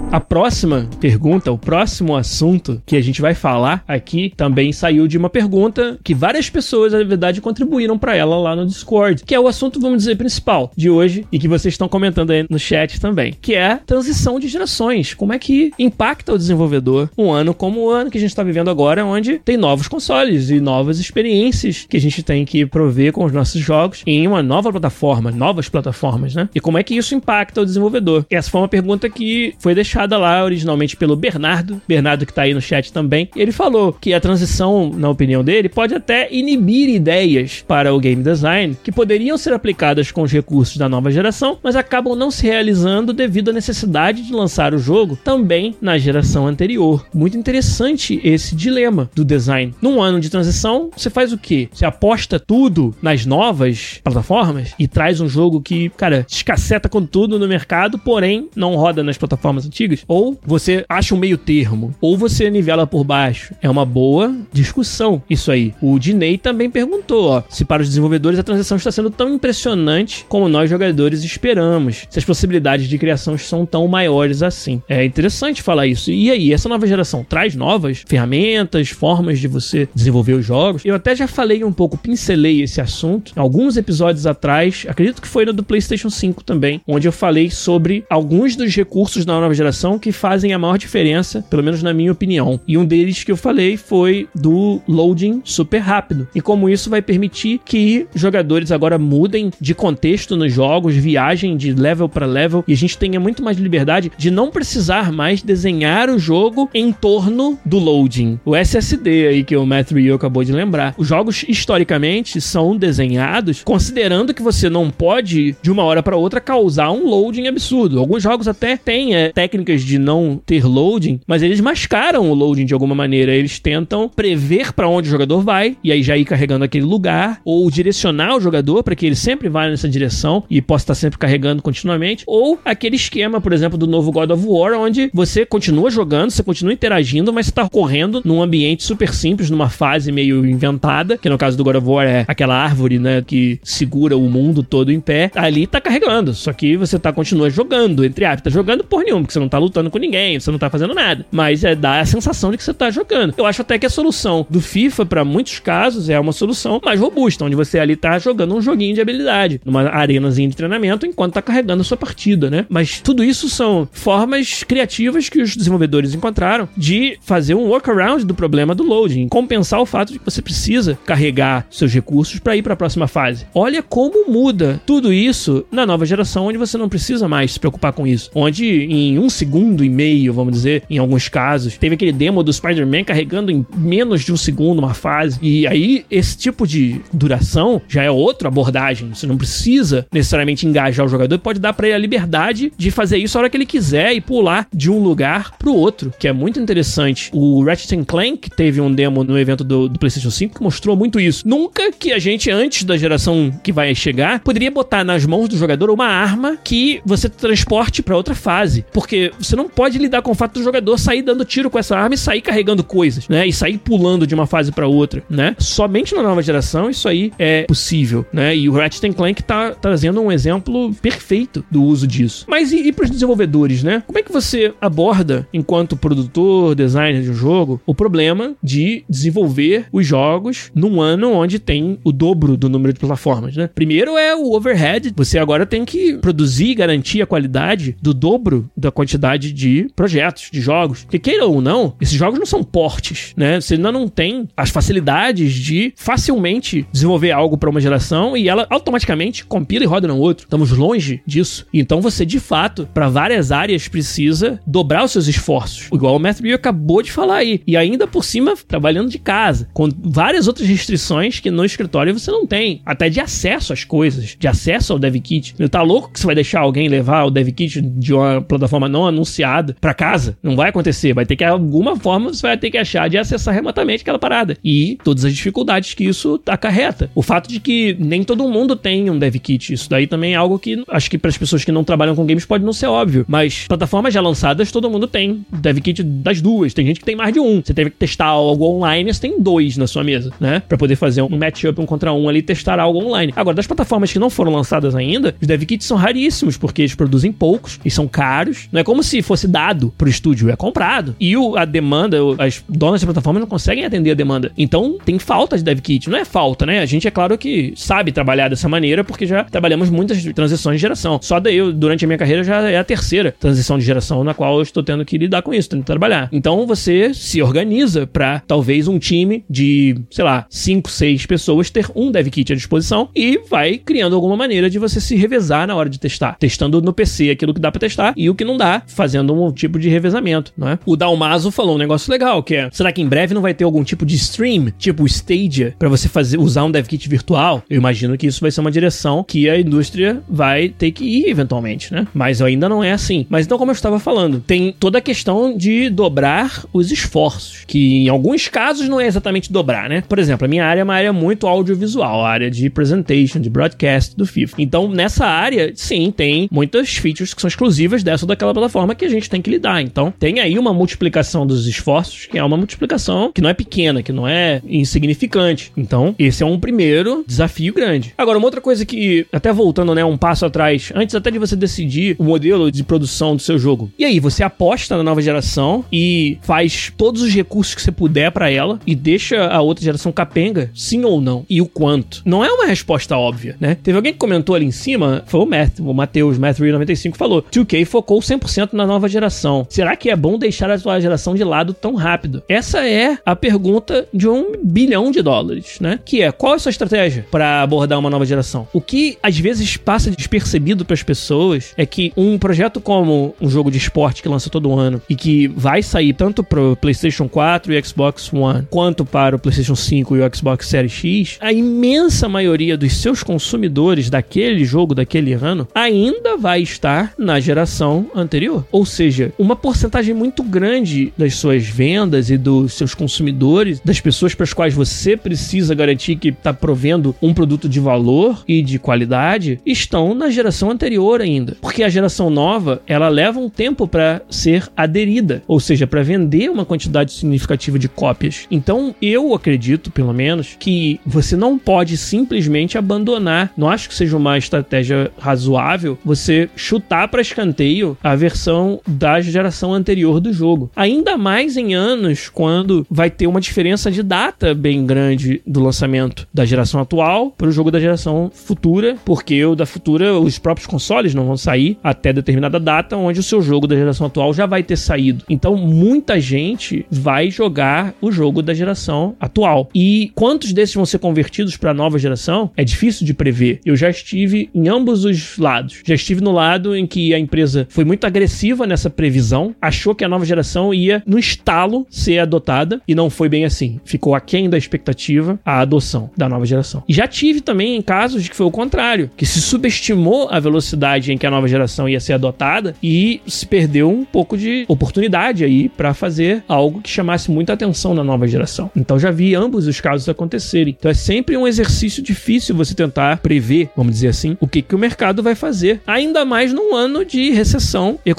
A próxima pergunta, o próximo assunto que a gente vai falar aqui também saiu de uma pergunta que várias pessoas, na verdade, contribuíram para ela lá no Discord, que é o assunto, vamos dizer, principal de hoje e que vocês estão comentando aí no chat também, que é a transição de gerações. Como é que impacta o desenvolvedor um ano como o ano que a gente está vivendo agora, onde tem novos consoles e novas experiências que a gente tem que prover com os nossos jogos em uma nova plataforma, novas plataformas, né? E como é que isso impacta o desenvolvedor? Essa foi uma pergunta que foi deixada lá originalmente pelo Bernardo, Bernardo que tá aí no chat também. Ele falou que a transição, na opinião dele, pode até inibir ideias para o game design que poderiam ser aplicadas com os recursos da nova geração, mas acabam não se realizando devido à necessidade de lançar o jogo também na geração anterior. Muito interessante esse dilema do design. Num ano de transição, você faz o quê? Você aposta tudo nas novas plataformas e traz um jogo que, cara, escasseta com tudo no mercado, porém não roda nas plataformas antigas antigas, ou você acha um meio termo, ou você nivela por baixo. É uma boa discussão isso aí. O Dinei também perguntou, ó, se para os desenvolvedores a transição está sendo tão impressionante como nós jogadores esperamos, se as possibilidades de criação são tão maiores assim. É interessante falar isso. E aí, essa nova geração traz novas ferramentas, formas de você desenvolver os jogos. Eu até já falei um pouco, pincelei esse assunto alguns episódios atrás, acredito que foi no do PlayStation 5 também, onde eu falei sobre alguns dos recursos da nova geração que fazem a maior diferença, pelo menos na minha opinião. E um deles que eu falei foi do loading super rápido. E como isso vai permitir que jogadores agora mudem de contexto nos jogos, viajem de level para level e a gente tenha muito mais liberdade de não precisar mais desenhar o jogo em torno do loading. O SSD aí que o Matt Rio acabou de lembrar. Os jogos historicamente são desenhados considerando que você não pode de uma hora para outra causar um loading absurdo. Alguns jogos até têm é, técnicas técnicas de não ter loading, mas eles mascaram o loading de alguma maneira. Eles tentam prever para onde o jogador vai e aí já ir carregando aquele lugar, ou direcionar o jogador para que ele sempre vá nessa direção e possa estar sempre carregando continuamente, ou aquele esquema, por exemplo, do novo God of War, onde você continua jogando, você continua interagindo, mas você está correndo num ambiente super simples, numa fase meio inventada, que no caso do God of War é aquela árvore, né, que segura o mundo todo em pé. Ali tá carregando, só que você tá continua jogando, entre aspas, tá jogando por nenhum, porque você não tá tá lutando com ninguém, você não tá fazendo nada. Mas é dá a sensação de que você tá jogando. Eu acho até que a solução do FIFA, para muitos casos, é uma solução mais robusta, onde você ali tá jogando um joguinho de habilidade, numa arenazinha de treinamento, enquanto tá carregando a sua partida, né? Mas tudo isso são formas criativas que os desenvolvedores encontraram de fazer um workaround do problema do loading, compensar o fato de que você precisa carregar seus recursos para ir para a próxima fase. Olha como muda tudo isso na nova geração, onde você não precisa mais se preocupar com isso, onde em um segundo segundo e meio, vamos dizer, em alguns casos. Teve aquele demo do Spider-Man carregando em menos de um segundo uma fase. E aí, esse tipo de duração já é outra abordagem. Você não precisa necessariamente engajar o jogador, pode dar para ele a liberdade de fazer isso a hora que ele quiser e pular de um lugar pro outro, que é muito interessante. O Ratchet Clank teve um demo no evento do, do PlayStation 5 que mostrou muito isso. Nunca que a gente, antes da geração que vai chegar, poderia botar nas mãos do jogador uma arma que você transporte para outra fase. Porque você não pode lidar com o fato do jogador sair dando tiro com essa arma e sair carregando coisas, né? E sair pulando de uma fase para outra, né? Somente na nova geração isso aí é possível, né? E o Ratchet Clank tá trazendo um exemplo perfeito do uso disso. Mas e, e para os desenvolvedores, né? Como é que você aborda, enquanto produtor, designer de um jogo, o problema de desenvolver os jogos num ano onde tem o dobro do número de plataformas, né? Primeiro é o overhead, você agora tem que produzir e garantir a qualidade do dobro da quantidade de projetos, de jogos. Porque queira ou não, esses jogos não são portes, né? Você ainda não tem as facilidades de facilmente desenvolver algo para uma geração e ela automaticamente compila e roda no outro. Estamos longe disso. Então você, de fato, para várias áreas precisa dobrar os seus esforços. Igual o Matthew acabou de falar aí. E ainda por cima, trabalhando de casa, com várias outras restrições que no escritório você não tem. Até de acesso às coisas, de acesso ao dev kit. Tá louco que você vai deixar alguém levar o dev kit de uma plataforma não anunciada para casa? Não vai acontecer. Vai ter que, alguma forma, você vai ter que achar de acessar remotamente aquela parada. E todas as dificuldades que isso acarreta. O fato de que nem todo mundo tem um dev kit. Isso daí também é algo que acho que para as pessoas que não trabalham com games pode não ser óbvio. Mas plataformas já lançadas, todo mundo tem dev kit das duas. Tem gente que tem mais de um. Você teve que testar algo online, você tem dois na sua mesa, né? Para poder fazer um matchup um contra um ali testar algo online. Agora, das plataformas que não foram lançadas ainda, os dev kits são raríssimos, porque eles produzem poucos e são caros. Não é como se fosse dado pro estúdio, é comprado. E o, a demanda, as donas da plataforma não conseguem atender a demanda. Então, tem falta de dev kit. Não é falta, né? A gente, é claro que sabe trabalhar dessa maneira, porque já trabalhamos muitas transições de geração. Só daí, eu, durante a minha carreira, já é a terceira transição de geração na qual eu estou tendo que lidar com isso, tendo que trabalhar. Então, você se organiza para talvez um time de, sei lá, 5, 6 pessoas ter um dev kit à disposição e vai criando alguma maneira de você se revezar na hora de testar. Testando no PC aquilo que dá para testar e o que não dá, fazendo um tipo de revezamento, não é? O Dalmaso falou um negócio legal, que é, será que em breve não vai ter algum tipo de stream, tipo Stadia, para você fazer usar um dev kit virtual? Eu imagino que isso vai ser uma direção que a indústria vai ter que ir eventualmente, né? Mas ainda não é assim. Mas então, como eu estava falando, tem toda a questão de dobrar os esforços, que em alguns casos não é exatamente dobrar, né? Por exemplo, a minha área é uma área muito audiovisual, a área de presentation, de broadcast do FIFA. Então, nessa área, sim, tem muitas features que são exclusivas dessa ou daquela plataforma que a gente tem que lidar. Então, tem aí uma multiplicação dos esforços, que é uma multiplicação que não é pequena, que não é insignificante. Então, esse é um primeiro desafio grande. Agora, uma outra coisa que, até voltando, né, um passo atrás, antes até de você decidir o modelo de produção do seu jogo. E aí, você aposta na nova geração e faz todos os recursos que você puder para ela e deixa a outra geração capenga, sim ou não? E o quanto? Não é uma resposta óbvia, né? Teve alguém que comentou ali em cima, foi o Matt, o Matheus, Matt95 falou: 2K focou 100% na nova geração. Será que é bom deixar a atual geração de lado tão rápido? Essa é a pergunta de um bilhão de dólares, né? Que é qual é a sua estratégia para abordar uma nova geração? O que às vezes passa despercebido para as pessoas é que um projeto como um jogo de esporte que lança todo ano e que vai sair tanto pro PlayStation 4 e Xbox One quanto para o PlayStation 5 e o Xbox Series X, a imensa maioria dos seus consumidores daquele jogo daquele ano ainda vai estar na geração anterior. Ou seja, uma porcentagem muito grande das suas vendas e dos seus consumidores, das pessoas para as quais você precisa garantir que está provendo um produto de valor e de qualidade, estão na geração anterior ainda. Porque a geração nova, ela leva um tempo para ser aderida, ou seja, para vender uma quantidade significativa de cópias. Então, eu acredito, pelo menos, que você não pode simplesmente abandonar. Não acho que seja uma estratégia razoável você chutar para escanteio a versão da geração anterior do jogo. Ainda mais em anos quando vai ter uma diferença de data bem grande do lançamento da geração atual para o jogo da geração futura, porque o da futura, os próprios consoles não vão sair até determinada data, onde o seu jogo da geração atual já vai ter saído. Então, muita gente vai jogar o jogo da geração atual. E quantos desses vão ser convertidos para a nova geração é difícil de prever. Eu já estive em ambos os lados. Já estive no lado em que a empresa foi muito agressiva nessa previsão, achou que a nova geração ia no estalo ser adotada e não foi bem assim. Ficou aquém da expectativa a adoção da nova geração. E já tive também em casos de que foi o contrário, que se subestimou a velocidade em que a nova geração ia ser adotada e se perdeu um pouco de oportunidade aí para fazer algo que chamasse muita atenção na nova geração. Então já vi ambos os casos acontecerem. Então é sempre um exercício difícil você tentar prever, vamos dizer assim, o que, que o mercado vai fazer. Ainda mais num ano de recessão econômica.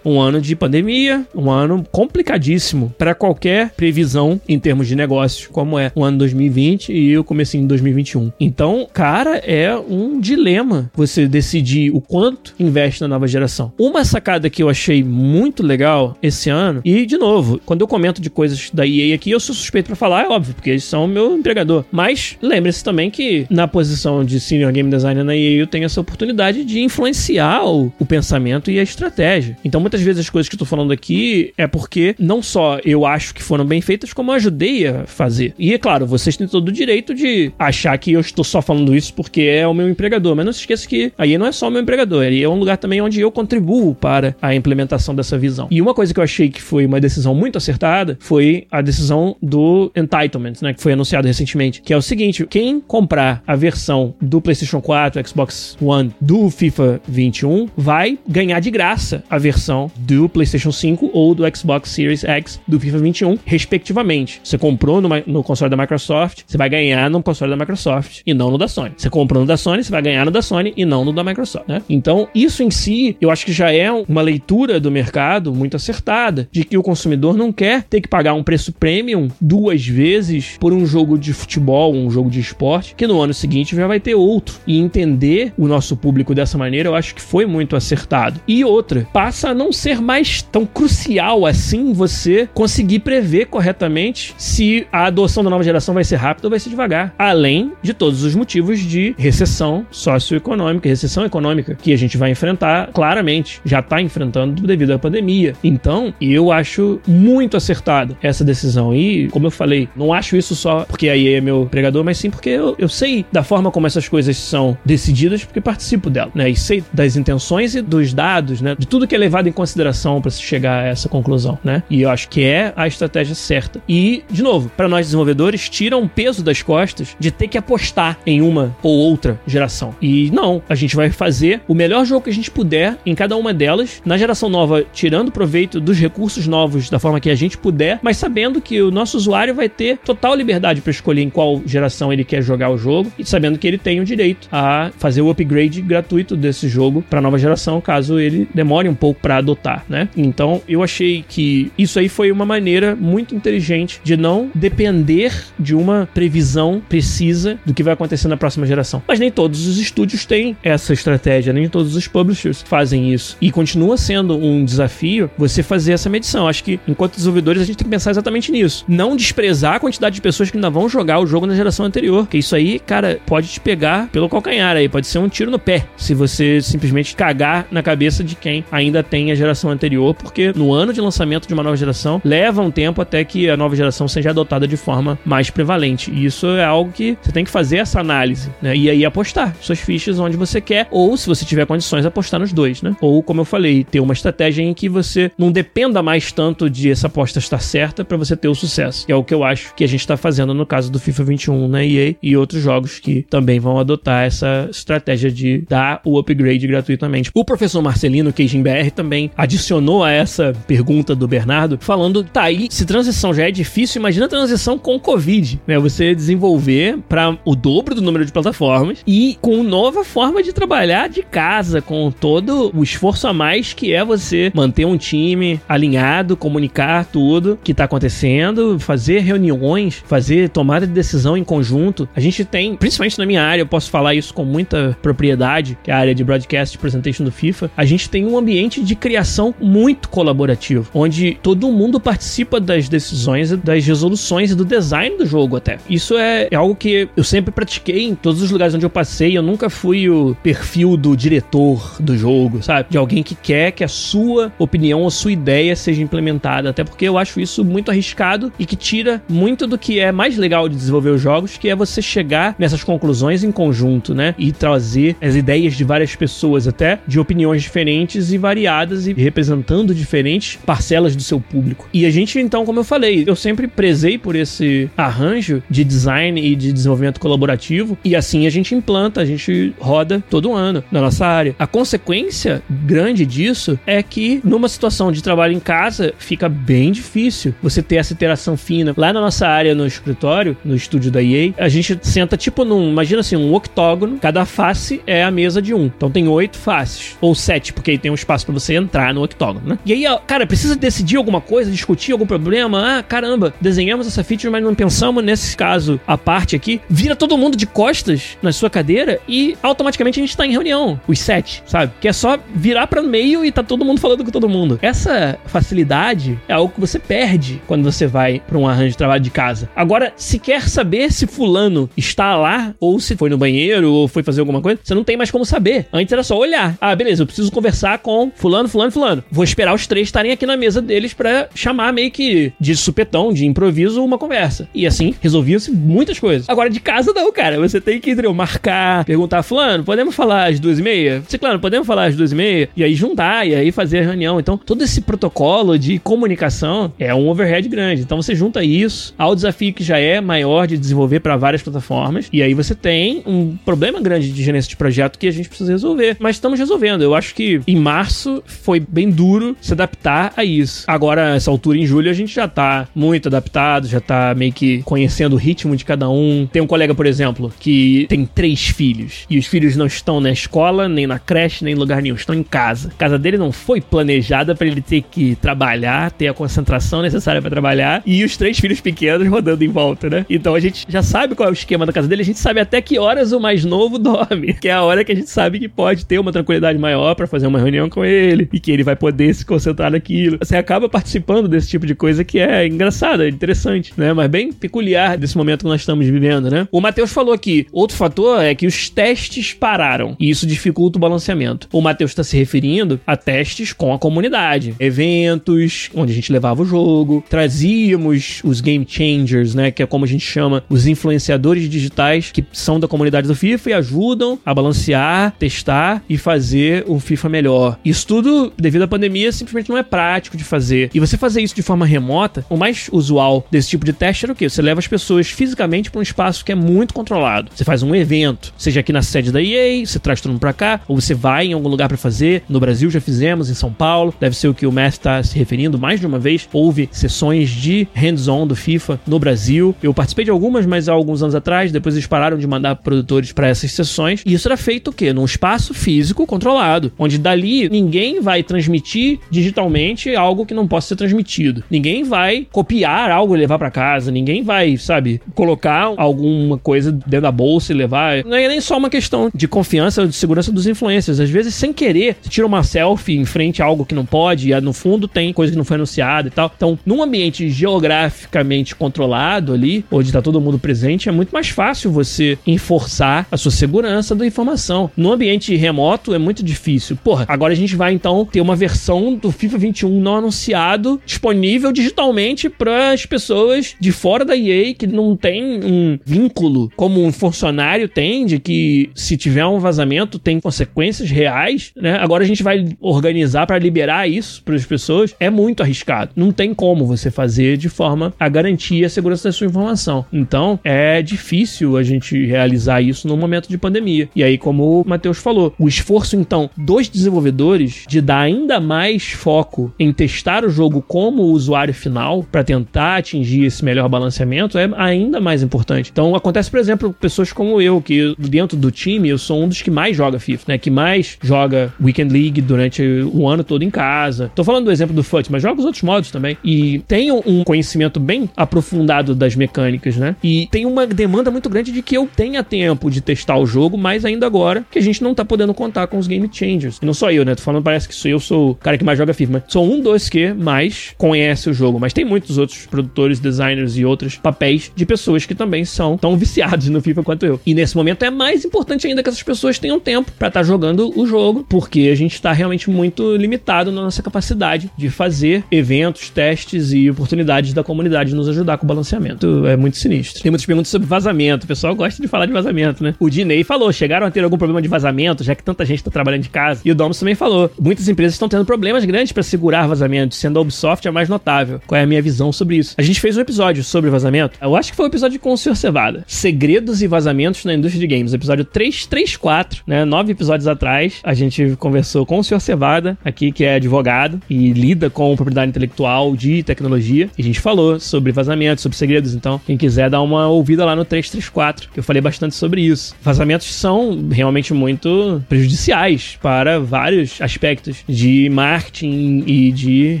Um ano de pandemia, um ano complicadíssimo para qualquer previsão em termos de negócios, como é o ano 2020 e o comecinho de 2021. Então, cara, é um dilema você decidir o quanto investe na nova geração. Uma sacada que eu achei muito legal esse ano, e de novo, quando eu comento de coisas da EA aqui, eu sou suspeito para falar, é óbvio, porque eles são meu empregador. Mas lembre-se também que na posição de senior game designer na EA eu tenho essa oportunidade de influenciar o, o pensamento e a estratégia. Então muitas vezes as coisas que eu tô falando aqui é porque não só eu acho que foram bem feitas, como eu ajudei a fazer. E é claro, vocês têm todo o direito de achar que eu estou só falando isso porque é o meu empregador, mas não se esqueça que aí não é só o meu empregador, aí é um lugar também onde eu contribuo para a implementação dessa visão. E uma coisa que eu achei que foi uma decisão muito acertada foi a decisão do entitlement, né, que foi anunciado recentemente, que é o seguinte, quem comprar a versão do PlayStation 4, Xbox One do FIFA 21 vai ganhar de graça a versão do PlayStation 5 ou do Xbox Series X do FIFA 21, respectivamente. Você comprou no, no console da Microsoft, você vai ganhar no console da Microsoft e não no da Sony. Você comprou no da Sony, você vai ganhar no da Sony e não no da Microsoft, né? Então, isso em si, eu acho que já é uma leitura do mercado muito acertada, de que o consumidor não quer ter que pagar um preço premium duas vezes por um jogo de futebol, um jogo de esporte, que no ano seguinte já vai ter outro. E entender o nosso público dessa maneira, eu acho que foi muito acertado. E outra, passa a não ser mais tão crucial assim você conseguir prever corretamente se a adoção da nova geração vai ser rápida ou vai ser devagar. Além de todos os motivos de recessão socioeconômica, recessão econômica que a gente vai enfrentar claramente, já está enfrentando devido à pandemia. Então, eu acho muito acertado essa decisão. E, como eu falei, não acho isso só porque a EA é meu pregador, mas sim porque eu, eu sei da forma como essas coisas são decididas, porque participo dela, né? E sei das intenções e dos dados, né? De tudo que é levado em consideração para se chegar a essa conclusão, né? E eu acho que é a estratégia certa. E, de novo, para nós desenvolvedores, tira um peso das costas de ter que apostar em uma ou outra geração. E não, a gente vai fazer o melhor jogo que a gente puder em cada uma delas, na geração nova, tirando proveito dos recursos novos da forma que a gente puder, mas sabendo que o nosso usuário vai ter total liberdade para escolher em qual geração ele quer jogar o jogo e sabendo que ele tem o direito a fazer o upgrade gratuito desse jogo para nova geração, caso ele demore um pouco para adotar, né? Então, eu achei que isso aí foi uma maneira muito inteligente de não depender de uma previsão precisa do que vai acontecer na próxima geração. Mas nem todos os estúdios têm essa estratégia, nem todos os publishers fazem isso. E continua sendo um desafio você fazer essa medição. Acho que, enquanto desenvolvedores, a gente tem que pensar exatamente nisso. Não desprezar a quantidade de pessoas que ainda vão jogar o jogo na geração anterior. Que isso aí, cara, pode te pegar pelo calcanhar aí, pode ser um tiro no pé. Se você simplesmente cagar na cabeça de quem ainda tem a geração anterior, porque no ano de lançamento de uma nova geração, leva um tempo até que a nova geração seja adotada de forma mais prevalente. E isso é algo que você tem que fazer essa análise, né? E aí apostar suas fichas onde você quer, ou se você tiver condições, apostar nos dois, né? Ou, como eu falei, ter uma estratégia em que você não dependa mais tanto de essa aposta estar certa para você ter o sucesso. Que é o que eu acho que a gente está fazendo no caso do FIFA 21 na EA e outros jogos que também vão adotar essa estratégia de dar o upgrade gratuitamente. O professor Marcelino Queijim Também adicionou a essa pergunta do Bernardo, falando: tá aí, se transição já é difícil, imagina a transição com Covid, né? Você desenvolver para o dobro do número de plataformas e com nova forma de trabalhar de casa, com todo o esforço a mais que é você manter um time alinhado, comunicar tudo que tá acontecendo, fazer reuniões, fazer tomada de decisão em conjunto. A gente tem, principalmente na minha área, eu posso falar isso com muita propriedade, que é a área de broadcast presentation do FIFA, a gente tem um ambiente de criação muito colaborativo, onde todo mundo participa das decisões, das resoluções e do design do jogo até. Isso é, é algo que eu sempre pratiquei em todos os lugares onde eu passei, eu nunca fui o perfil do diretor do jogo, sabe? De alguém que quer que a sua opinião, a sua ideia seja implementada, até porque eu acho isso muito arriscado e que tira muito do que é mais legal de desenvolver os jogos, que é você chegar nessas conclusões em conjunto, né? E trazer as ideias de várias pessoas até, de opiniões diferentes e variadas e representando diferentes parcelas do seu público. E a gente, então, como eu falei, eu sempre prezei por esse arranjo de design e de desenvolvimento colaborativo, e assim a gente implanta, a gente roda todo ano na nossa área. A consequência grande disso é que numa situação de trabalho em casa fica bem difícil você ter essa interação fina. Lá na nossa área no escritório, no estúdio da EA, a gente senta tipo num, imagina assim, um octógono, cada face é a mesa de um. Então tem oito faces, ou sete, porque aí tem um espaço espaço para você entrar no octógono, né? E aí, cara, precisa decidir alguma coisa, discutir algum problema. Ah, caramba, desenhamos essa feature, mas não pensamos nesse caso a parte aqui. Vira todo mundo de costas na sua cadeira e automaticamente a gente tá em reunião, os sete, sabe? Que é só virar para meio e tá todo mundo falando com todo mundo. Essa facilidade é algo que você perde quando você vai para um arranjo de trabalho de casa. Agora, se quer saber se fulano está lá ou se foi no banheiro ou foi fazer alguma coisa, você não tem mais como saber. Antes era só olhar. Ah, beleza, eu preciso conversar com fulano, fulano, fulano. Vou esperar os três estarem aqui na mesa deles para chamar meio que de supetão, de improviso, uma conversa. E assim, resolviam-se muitas coisas. Agora, de casa não, cara. Você tem que, entendeu, marcar, perguntar, fulano, podemos falar às duas e meia? Ciclano, podemos falar às duas e meia? E aí juntar, e aí fazer a reunião. Então, todo esse protocolo de comunicação é um overhead grande. Então, você junta isso ao desafio que já é maior de desenvolver para várias plataformas. E aí você tem um problema grande de gerência de projeto que a gente precisa resolver. Mas estamos resolvendo. Eu acho que em março foi bem duro se adaptar a isso. Agora, essa altura em julho, a gente já tá muito adaptado, já tá meio que conhecendo o ritmo de cada um. Tem um colega, por exemplo, que tem três filhos. E os filhos não estão na escola, nem na creche, nem em lugar nenhum. Estão em casa. A casa dele não foi planejada para ele ter que trabalhar, ter a concentração necessária para trabalhar. E os três filhos pequenos rodando em volta, né? Então a gente já sabe qual é o esquema da casa dele. A gente sabe até que horas o mais novo (laughs) dorme. Que é a hora que a gente sabe que pode ter uma tranquilidade maior para fazer uma reunião com ele. E que ele vai poder se concentrar naquilo. Você acaba participando desse tipo de coisa que é engraçada, interessante, né? Mas bem peculiar desse momento que nós estamos vivendo, né? O Matheus falou aqui, outro fator é que os testes pararam e isso dificulta o balanceamento. O Matheus está se referindo a testes com a comunidade, eventos onde a gente levava o jogo, trazíamos os game changers, né? Que é como a gente chama os influenciadores digitais que são da comunidade do FIFA e ajudam a balancear, testar e fazer o FIFA melhor. Isso tudo, devido à pandemia, simplesmente não é prático de fazer. E você fazer isso de forma remota, o mais usual desse tipo de teste era o quê? Você leva as pessoas fisicamente para um espaço que é muito controlado. Você faz um evento, seja aqui na sede da EA, você traz todo mundo para cá, ou você vai em algum lugar para fazer. No Brasil já fizemos, em São Paulo, deve ser o que o Messi está se referindo mais de uma vez. Houve sessões de hands-on do FIFA no Brasil. Eu participei de algumas, mas há alguns anos atrás, depois eles pararam de mandar produtores para essas sessões. E isso era feito o quê? Num espaço físico controlado, onde dali ninguém vai transmitir digitalmente algo que não possa ser transmitido. Ninguém vai copiar algo e levar para casa, ninguém vai, sabe, colocar alguma coisa dentro da bolsa e levar. Não é nem só uma questão de confiança ou de segurança dos influencers. Às vezes, sem querer, você tira uma selfie em frente a algo que não pode e no fundo tem coisa que não foi anunciada e tal. Então, num ambiente geograficamente controlado ali, onde tá todo mundo presente, é muito mais fácil você enforçar a sua segurança da informação. No ambiente remoto é muito difícil. Porra, agora a gente vai então ter uma versão do FIFA 21 não anunciado disponível digitalmente para as pessoas de fora da EA que não tem um vínculo como um funcionário tem de que se tiver um vazamento tem consequências reais, né? Agora a gente vai organizar para liberar isso para as pessoas. É muito arriscado. Não tem como você fazer de forma a garantir a segurança da sua informação. Então, é difícil a gente realizar isso no momento de pandemia. E aí, como o Matheus falou, o esforço então dos desenvolvedores de dar ainda mais foco em testar o jogo como usuário final para tentar atingir esse melhor balanceamento é ainda mais importante. Então, acontece, por exemplo, pessoas como eu, que dentro do time eu sou um dos que mais joga FIFA, né? Que mais joga Weekend League durante o ano todo em casa. Tô falando do exemplo do FUT, mas joga os outros modos também. E tenho um conhecimento bem aprofundado das mecânicas, né? E tem uma demanda muito grande de que eu tenha tempo de testar o jogo, mas ainda agora que a gente não tá podendo contar com os game changers. E não só eu, né? Tô parece que sou eu sou o cara que mais joga FIFA, mas sou um dos que mais conhece o jogo. Mas tem muitos outros produtores, designers e outros papéis de pessoas que também são tão viciados no FIFA quanto eu. E nesse momento é mais importante ainda que essas pessoas tenham tempo para estar tá jogando o jogo, porque a gente está realmente muito limitado na nossa capacidade de fazer eventos, testes e oportunidades da comunidade nos ajudar com o balanceamento. É muito sinistro. Tem muitas perguntas sobre vazamento. O pessoal gosta de falar de vazamento, né? O Dinei falou: chegaram a ter algum problema de vazamento, já que tanta gente está trabalhando de casa. E o Domus também falou: muitas empresas estão tendo problemas grandes para segurar vazamentos, sendo a Ubisoft a mais notável. Qual é a minha visão sobre isso? A gente fez um episódio sobre vazamento. Eu acho que foi um episódio com o Sr. Cevada. Segredos e vazamentos na indústria de games. Episódio 334, né? Nove episódios atrás, a gente conversou com o Sr. Cevada, aqui, que é advogado e lida com propriedade intelectual de tecnologia. E a gente falou sobre vazamentos, sobre segredos. Então, quem quiser dar uma ouvida lá no 334, que eu falei bastante sobre isso. Vazamentos são realmente muito prejudiciais para vários aspectos de marketing e de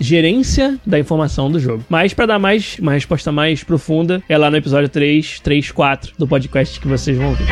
gerência da informação do jogo. Mas para dar mais uma resposta mais profunda, é lá no episódio 3, 3, 4 do podcast que vocês vão ouvir.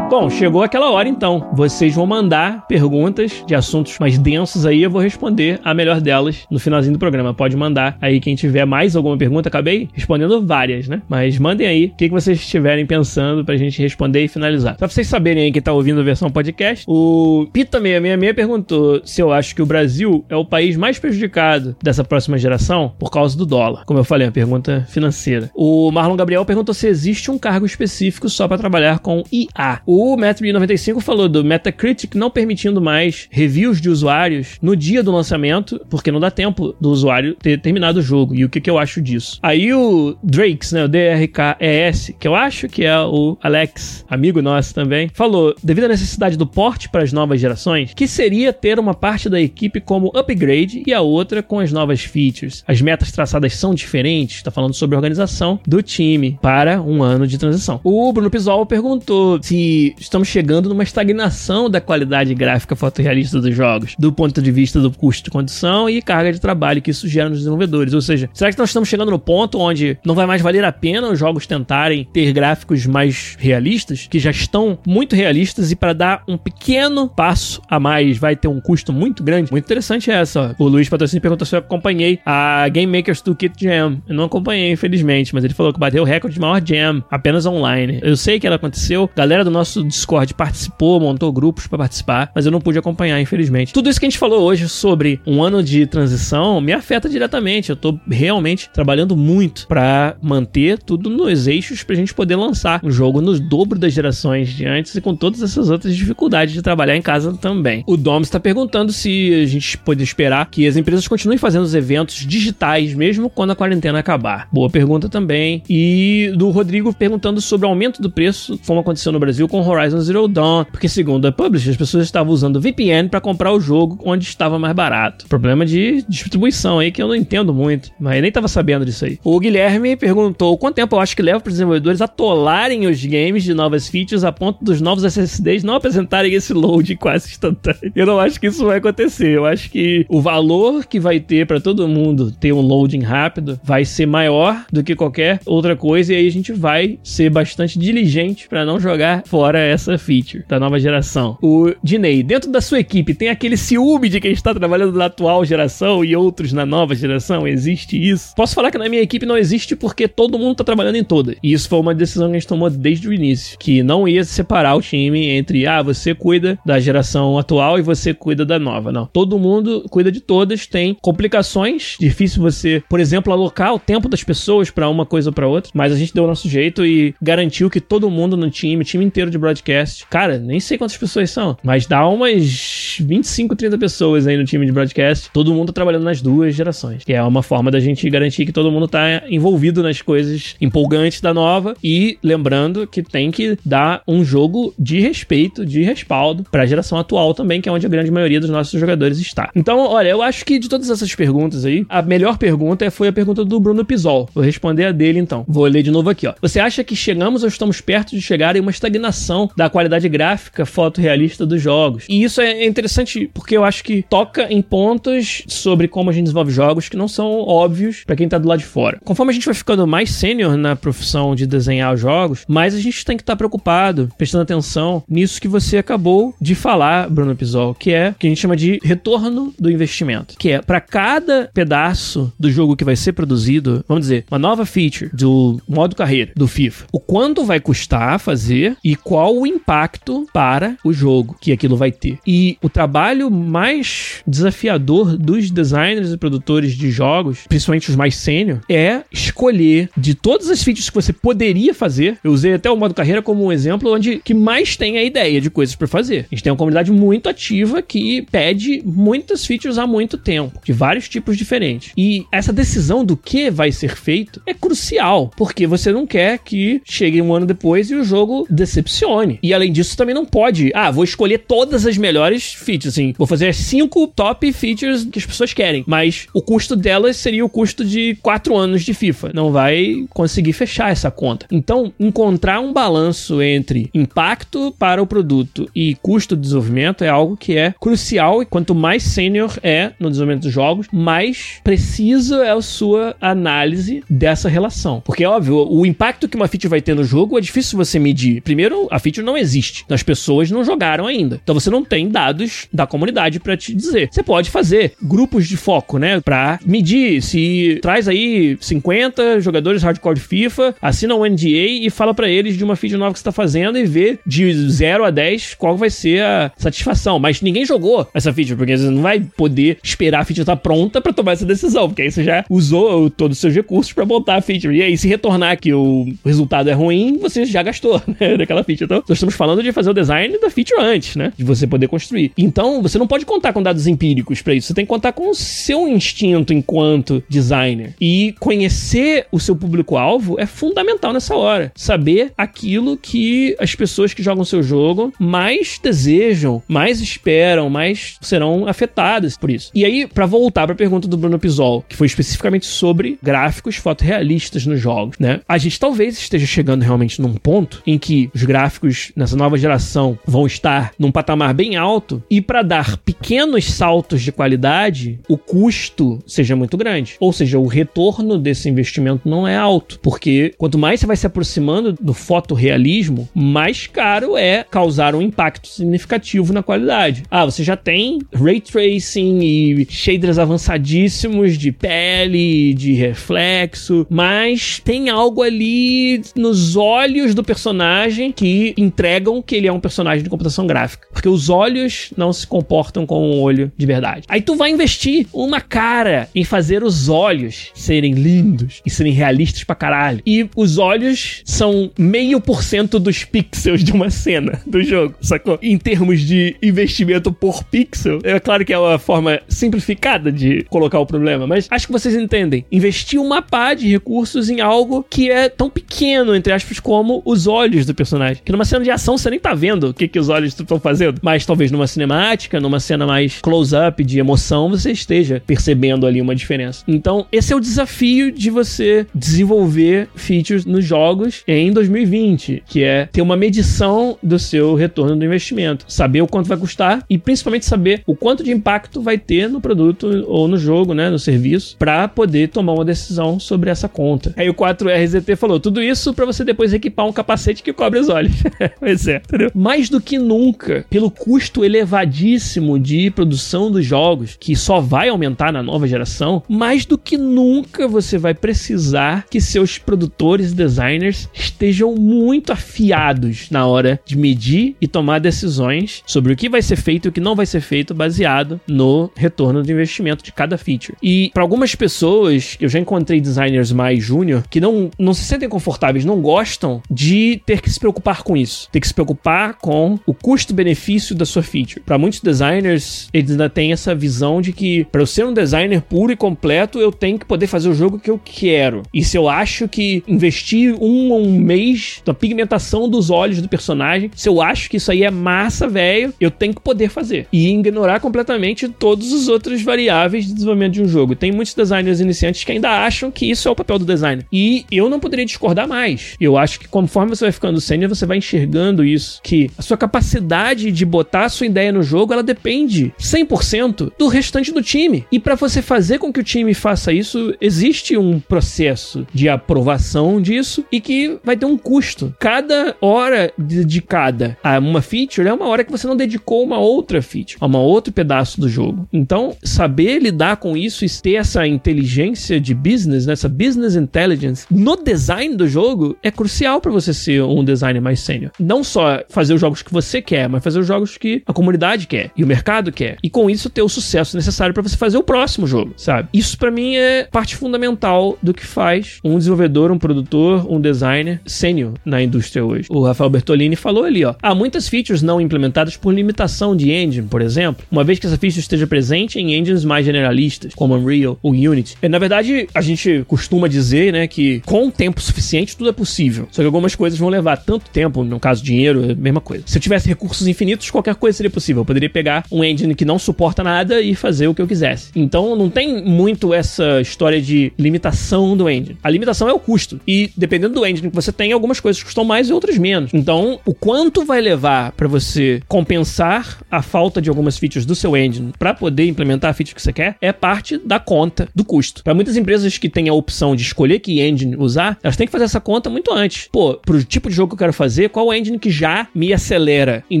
Bom, chegou aquela hora então. Vocês vão mandar perguntas de assuntos mais densos aí, eu vou responder a melhor delas no finalzinho do programa. Pode mandar aí quem tiver mais alguma pergunta. Acabei respondendo várias, né? Mas mandem aí o que, vocês estiverem pensando pra gente responder e finalizar. Só pra vocês saberem aí que tá ouvindo a versão podcast, o Pita666 perguntou se eu acho que o Brasil é o país mais prejudicado dessa próxima geração por causa do dólar. Como eu falei, uma pergunta financeira. O Marlon Gabriel perguntou se existe um cargo específico só para trabalhar com IA. O o Metro95 falou do Metacritic não permitindo mais reviews de usuários no dia do lançamento, porque não dá tempo do usuário ter terminado o jogo. E o que, que eu acho disso? Aí o Drakes, né, o DRKES, que eu acho que é o Alex, amigo nosso também, falou: devido à necessidade do porte para as novas gerações, que seria ter uma parte da equipe como upgrade e a outra com as novas features. As metas traçadas são diferentes, está falando sobre a organização do time para um ano de transição. O Bruno Pisol perguntou se estamos chegando numa estagnação da qualidade gráfica fotorrealista dos jogos, do ponto de vista do custo de condição e carga de trabalho que isso gera nos desenvolvedores. Ou seja, será que nós estamos chegando no ponto onde não vai mais valer a pena os jogos tentarem ter gráficos mais realistas, que já estão muito realistas, e para dar um pequeno passo a mais vai ter um custo muito grande? Muito interessante essa. Ó. O Luiz Patrocínio perguntou se eu acompanhei a Game Makers Toolkit Jam. Eu não acompanhei, infelizmente, mas ele falou que bateu o recorde de maior jam, apenas online. Eu sei que ela aconteceu, galera do nosso Discord participou, montou grupos para participar, mas eu não pude acompanhar, infelizmente. Tudo isso que a gente falou hoje sobre um ano de transição me afeta diretamente. Eu tô realmente trabalhando muito para manter tudo nos eixos pra gente poder lançar um jogo no dobro das gerações de antes e com todas essas outras dificuldades de trabalhar em casa também. O Dom está perguntando se a gente pode esperar que as empresas continuem fazendo os eventos digitais mesmo quando a quarentena acabar. Boa pergunta também. E do Rodrigo perguntando sobre o aumento do preço, como aconteceu no Brasil com Horizon Zero Dawn, porque segundo a publisher, as pessoas estavam usando VPN para comprar o jogo onde estava mais barato. Problema de distribuição aí que eu não entendo muito, mas nem tava sabendo disso aí. O Guilherme perguntou quanto tempo eu acho que leva para os desenvolvedores atolarem os games de novas features a ponto dos novos SSDs não apresentarem esse load (laughs) quase instantâneo. Eu não acho que isso vai acontecer. Eu acho que o valor que vai ter para todo mundo ter um loading rápido vai ser maior do que qualquer outra coisa e aí a gente vai ser bastante diligente para não jogar fora essa feature da nova geração. O Dinei, dentro da sua equipe, tem aquele ciúme de quem está trabalhando na atual geração e outros na nova geração? Existe isso? Posso falar que na minha equipe não existe porque todo mundo está trabalhando em todas. E isso foi uma decisão que a gente tomou desde o início, que não ia separar o time entre, ah, você cuida da geração atual e você cuida da nova. Não. Todo mundo cuida de todas, tem complicações, difícil você, por exemplo, alocar o tempo das pessoas para uma coisa ou para outra, mas a gente deu o nosso jeito e garantiu que todo mundo no time, o time inteiro de broadcast. Cara, nem sei quantas pessoas são, mas dá umas 25, 30 pessoas aí no time de broadcast. Todo mundo tá trabalhando nas duas gerações. Que é uma forma da gente garantir que todo mundo tá envolvido nas coisas empolgantes da nova. E lembrando que tem que dar um jogo de respeito, de respaldo para a geração atual também, que é onde a grande maioria dos nossos jogadores está. Então, olha, eu acho que de todas essas perguntas aí, a melhor pergunta foi a pergunta do Bruno Pisol. Vou responder a dele então. Vou ler de novo aqui, ó. Você acha que chegamos ou estamos perto de chegar em uma estagnação da qualidade gráfica fotorrealista dos jogos. E isso é interessante porque eu acho que toca em pontos sobre como a gente desenvolve jogos que não são óbvios para quem tá do lado de fora. Conforme a gente vai ficando mais sênior na profissão de desenhar jogos, mais a gente tem que estar tá preocupado, prestando atenção nisso que você acabou de falar, Bruno Pisol, que é o que a gente chama de retorno do investimento, que é para cada pedaço do jogo que vai ser produzido, vamos dizer, uma nova feature do modo carreira do FIFA, o quanto vai custar fazer e qual o impacto para o jogo que aquilo vai ter. E o trabalho mais desafiador dos designers e produtores de jogos, principalmente os mais sênior, é escolher de todas as features que você poderia fazer. Eu usei até o modo carreira como um exemplo onde que mais tem a ideia de coisas para fazer. A gente tem uma comunidade muito ativa que pede muitas features há muito tempo, de vários tipos diferentes. E essa decisão do que vai ser feito é crucial, porque você não quer que chegue um ano depois e o jogo decepcione funcione. E além disso, também não pode, ah, vou escolher todas as melhores features, assim, vou fazer as cinco top features que as pessoas querem, mas o custo delas seria o custo de quatro anos de FIFA. Não vai conseguir fechar essa conta. Então, encontrar um balanço entre impacto para o produto e custo de desenvolvimento é algo que é crucial e quanto mais sênior é no desenvolvimento dos jogos, mais preciso é a sua análise dessa relação. Porque, óbvio, o impacto que uma feature vai ter no jogo é difícil você medir. Primeiro, a feature não existe. As pessoas não jogaram ainda. Então você não tem dados da comunidade para te dizer. Você pode fazer grupos de foco, né? Pra medir se traz aí 50 jogadores hardcore de FIFA, assina um NDA e fala para eles de uma feature nova que você tá fazendo e vê de 0 a 10 qual vai ser a satisfação. Mas ninguém jogou essa feature, porque você não vai poder esperar a feature estar tá pronta para tomar essa decisão, porque aí você já usou todos os seus recursos para montar a feature. E aí, se retornar que o resultado é ruim, você já gastou, (laughs) né, daquela feature. Nós estamos falando de fazer o design da feature antes, né, de você poder construir. Então, você não pode contar com dados empíricos para isso. Você tem que contar com o seu instinto enquanto designer. E conhecer o seu público-alvo é fundamental nessa hora. Saber aquilo que as pessoas que jogam seu jogo mais desejam, mais esperam, mais serão afetadas por isso. E aí, para voltar para a pergunta do Bruno Pisol, que foi especificamente sobre gráficos fotorrealistas nos jogos, né? A gente talvez esteja chegando realmente num ponto em que os gráficos nessa nova geração vão estar num patamar bem alto e para dar pequenos saltos de qualidade, o custo seja muito grande. Ou seja, o retorno desse investimento não é alto, porque quanto mais você vai se aproximando do fotorrealismo, mais caro é causar um impacto significativo na qualidade. Ah, você já tem ray tracing e shaders avançadíssimos de pele, de reflexo, mas tem algo ali nos olhos do personagem que entregam que ele é um personagem de computação gráfica. Porque os olhos não se comportam como um olho de verdade. Aí tu vai investir uma cara em fazer os olhos serem lindos e serem realistas pra caralho. E os olhos são meio por cento dos pixels de uma cena do jogo, sacou? Em termos de investimento por pixel, é claro que é uma forma simplificada de colocar o problema, mas acho que vocês entendem. Investir uma pá de recursos em algo que é tão pequeno, entre aspas, como os olhos do personagem. Que numa cena de ação você nem tá vendo o que, que os olhos estão fazendo, mas talvez numa cinemática, numa cena mais close-up de emoção, você esteja percebendo ali uma diferença. Então, esse é o desafio de você desenvolver features nos jogos em 2020, que é ter uma medição do seu retorno do investimento, saber o quanto vai custar e principalmente saber o quanto de impacto vai ter no produto ou no jogo, né, no serviço, para poder tomar uma decisão sobre essa conta. Aí o 4RZT falou tudo isso para você depois equipar um capacete que cobre os olhos. (laughs) pois é, entendeu? Mais do que nunca, pelo custo elevadíssimo de produção dos jogos, que só vai aumentar na nova geração, mais do que nunca você vai precisar que seus produtores e designers estejam muito afiados na hora de medir e tomar decisões sobre o que vai ser feito e o que não vai ser feito baseado no retorno de investimento de cada feature. E para algumas pessoas, eu já encontrei designers mais júnior que não, não se sentem confortáveis, não gostam de ter que se preocupar com isso, ter que se preocupar com o custo-benefício da sua feature. Para muitos designers, eles ainda têm essa visão de que para eu ser um designer puro e completo, eu tenho que poder fazer o jogo que eu quero. E se eu acho que investir um ou um mês na pigmentação dos olhos do personagem, se eu acho que isso aí é massa, velho, eu tenho que poder fazer. E ignorar completamente todos os outros variáveis de desenvolvimento de um jogo. Tem muitos designers iniciantes que ainda acham que isso é o papel do designer. E eu não poderia discordar mais. Eu acho que conforme você vai ficando sênior, você vai enxergando isso, que a sua capacidade de botar a sua ideia no jogo, ela depende 100% do restante do time. E para você fazer com que o time faça isso, existe um processo de aprovação disso e que vai ter um custo. Cada hora dedicada a uma feature é uma hora que você não dedicou uma outra feature, a uma outro pedaço do jogo. Então, saber lidar com isso e ter essa inteligência de business, né, essa business intelligence no design do jogo é crucial para você ser um designer mais sênior. Não só fazer os jogos que você quer, mas fazer os jogos que a comunidade quer e o mercado quer. E com isso ter o sucesso necessário para você fazer o próximo jogo, sabe? Isso para mim é parte fundamental do que faz um desenvolvedor, um produtor, um designer sênior na indústria hoje. O Rafael Bertolini falou ali, ó, há muitas features não implementadas por limitação de engine, por exemplo, uma vez que essa feature esteja presente em engines mais generalistas, como Unreal ou Unity. E, na verdade, a gente costuma dizer, né, que com tempo suficiente tudo é possível. Só que algumas coisas vão levar tanto tempo, no caso dinheiro, é mesma coisa. Se eu tivesse recursos infinitos, qualquer coisa seria possível. Eu poderia pegar um engine que não suporta nada e fazer o que eu quisesse. Então não tem muito essa história de limitação do engine. A limitação é o custo. E dependendo do engine que você tem, algumas coisas custam mais e outras menos. Então, o quanto vai levar para você compensar a falta de algumas features do seu engine para poder implementar a feature que você quer é parte da conta do custo. Para muitas empresas que têm a opção de escolher que engine usar, elas têm que fazer essa conta muito antes. Pô, pro tipo de jogo que eu quero fazer, qual engine que já me acelera em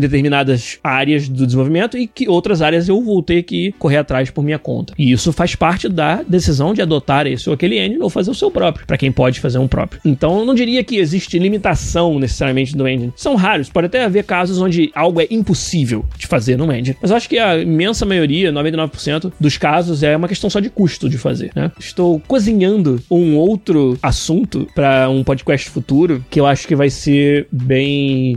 determinadas áreas do desenvolvimento e que outras áreas eu vou ter que correr atrás por minha conta. E isso faz parte da decisão de adotar esse ou aquele engine ou fazer o seu próprio, para quem pode fazer um próprio. Então, eu não diria que existe limitação necessariamente do engine. São raros, pode até haver casos onde algo é impossível de fazer no engine. Mas eu acho que a imensa maioria, 99% dos casos, é uma questão só de custo de fazer, né? Estou cozinhando um outro assunto para um podcast futuro que eu acho que vai ser bem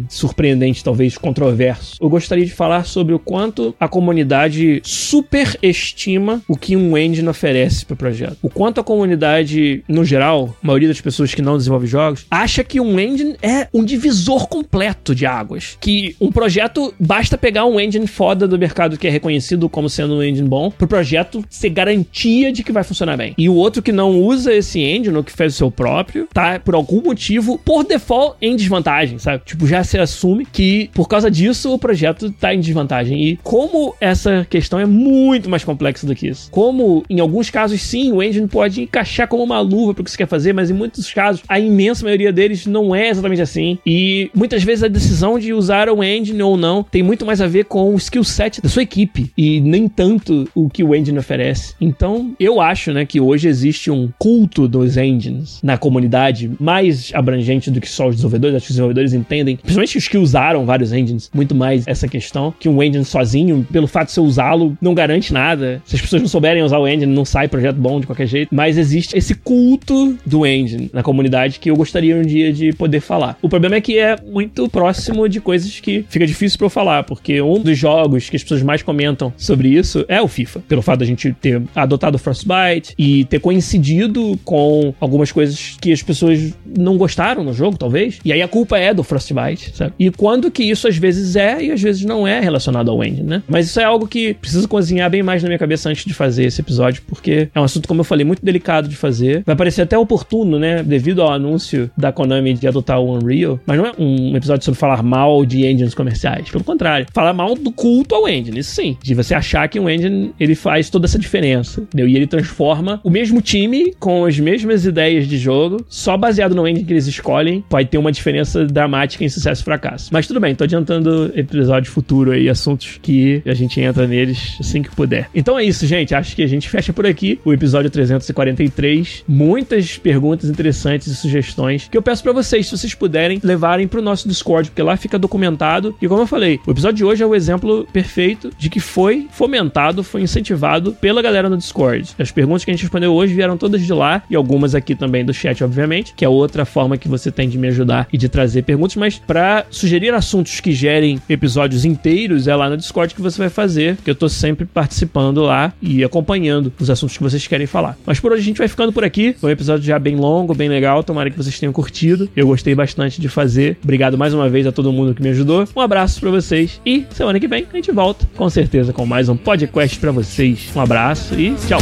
surpreendente, talvez controverso. Eu gostaria de falar sobre o quanto a comunidade superestima o que um engine oferece para o projeto. O quanto a comunidade, no geral, a maioria das pessoas que não desenvolvem jogos, acha que um engine é um divisor completo de águas. Que um projeto basta pegar um engine foda do mercado que é reconhecido como sendo um engine bom, pro projeto ser garantia de que vai funcionar bem. E o outro que não usa esse engine, ou que fez o seu próprio, tá por algum motivo, por default, em desvantagem, sabe? Tipo, já se assume que por causa disso o projeto tá em desvantagem. E como essa questão é muito mais complexa do que isso. Como, em alguns casos, sim, o engine pode encaixar como uma luva pro que você quer fazer, mas em muitos casos, a imensa maioria deles não é exatamente assim. E muitas vezes a decisão de usar o engine ou não tem muito mais a ver com o skill set da sua equipe e nem tanto o que o engine oferece. Então, eu acho, né, que hoje existe um culto dos engines na comunidade mais abrangente do que só os desenvolvedores. Acho que os desenvolvedores entendem, principalmente os que usaram vários engines, muito mais essa questão que um engine sozinho, pelo fato de você usá-lo, não garante nada. Se as pessoas não souberem usar o engine, não sai projeto bom de qualquer jeito. Mas existe esse culto do engine na comunidade que eu gostaria um dia de poder falar. O problema é que é muito próximo de coisas que fica difícil para eu falar, porque um dos jogos que as pessoas mais comentam sobre isso é o FIFA. Pelo fato da gente ter adotado o Frostbite e ter coincidido com algumas coisas que as pessoas não gostaram no jogo, talvez. E aí a culpa é do Frostbite, sabe? E quando que isso às vezes é e às vezes não é relacionado ao engine, né? Mas isso é algo que preciso cozinhar bem mais na minha cabeça antes de fazer esse episódio, porque é um assunto, como eu falei, muito delicado de fazer. Vai parecer até oportuno, né? Devido ao anúncio da Konami de adotar o Unreal. Mas não é um episódio sobre falar mal de engines comerciais. Pelo contrário, falar mal do culto ao engine. Isso sim. De você achar que um engine ele faz toda essa diferença. Entendeu? E ele transforma o mesmo time com as mesmas ideias de jogo, só baseado no engine que eles escolhem, pode ter uma diferença dramática em sucesso e fracasso. Mas tudo bem, tô adiantando episódio futuro aí, assuntos que a gente entra neles assim que puder. Então é isso, gente. Acho que a gente fecha por aqui o episódio 343. Muitas perguntas interessantes e sugestões que eu peço para vocês, se vocês puderem, levarem pro nosso Discord, porque lá fica documentado. E como eu falei, o episódio de hoje é o exemplo perfeito de que foi fomentado, foi incentivado pela galera no Discord. As perguntas que a gente respondeu hoje vieram todas de lá e algumas aqui também do chat, obviamente, que é outra forma que você tem de me ajudar e de trazer perguntas, mas para sugerir assuntos que gerem episódios inteiros, é lá no Discord que você vai fazer, que eu tô sempre participando lá e acompanhando os assuntos que vocês querem falar. Mas por hoje a gente vai ficando por aqui. Foi um episódio já bem longo, bem legal. Tomara que vocês tenham curtido. Eu gostei bastante de fazer. Obrigado mais uma vez a todo mundo que me ajudou. Um abraço para vocês e semana que vem a gente volta com certeza com mais um podcast para vocês. Um abraço e tchau.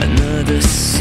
Another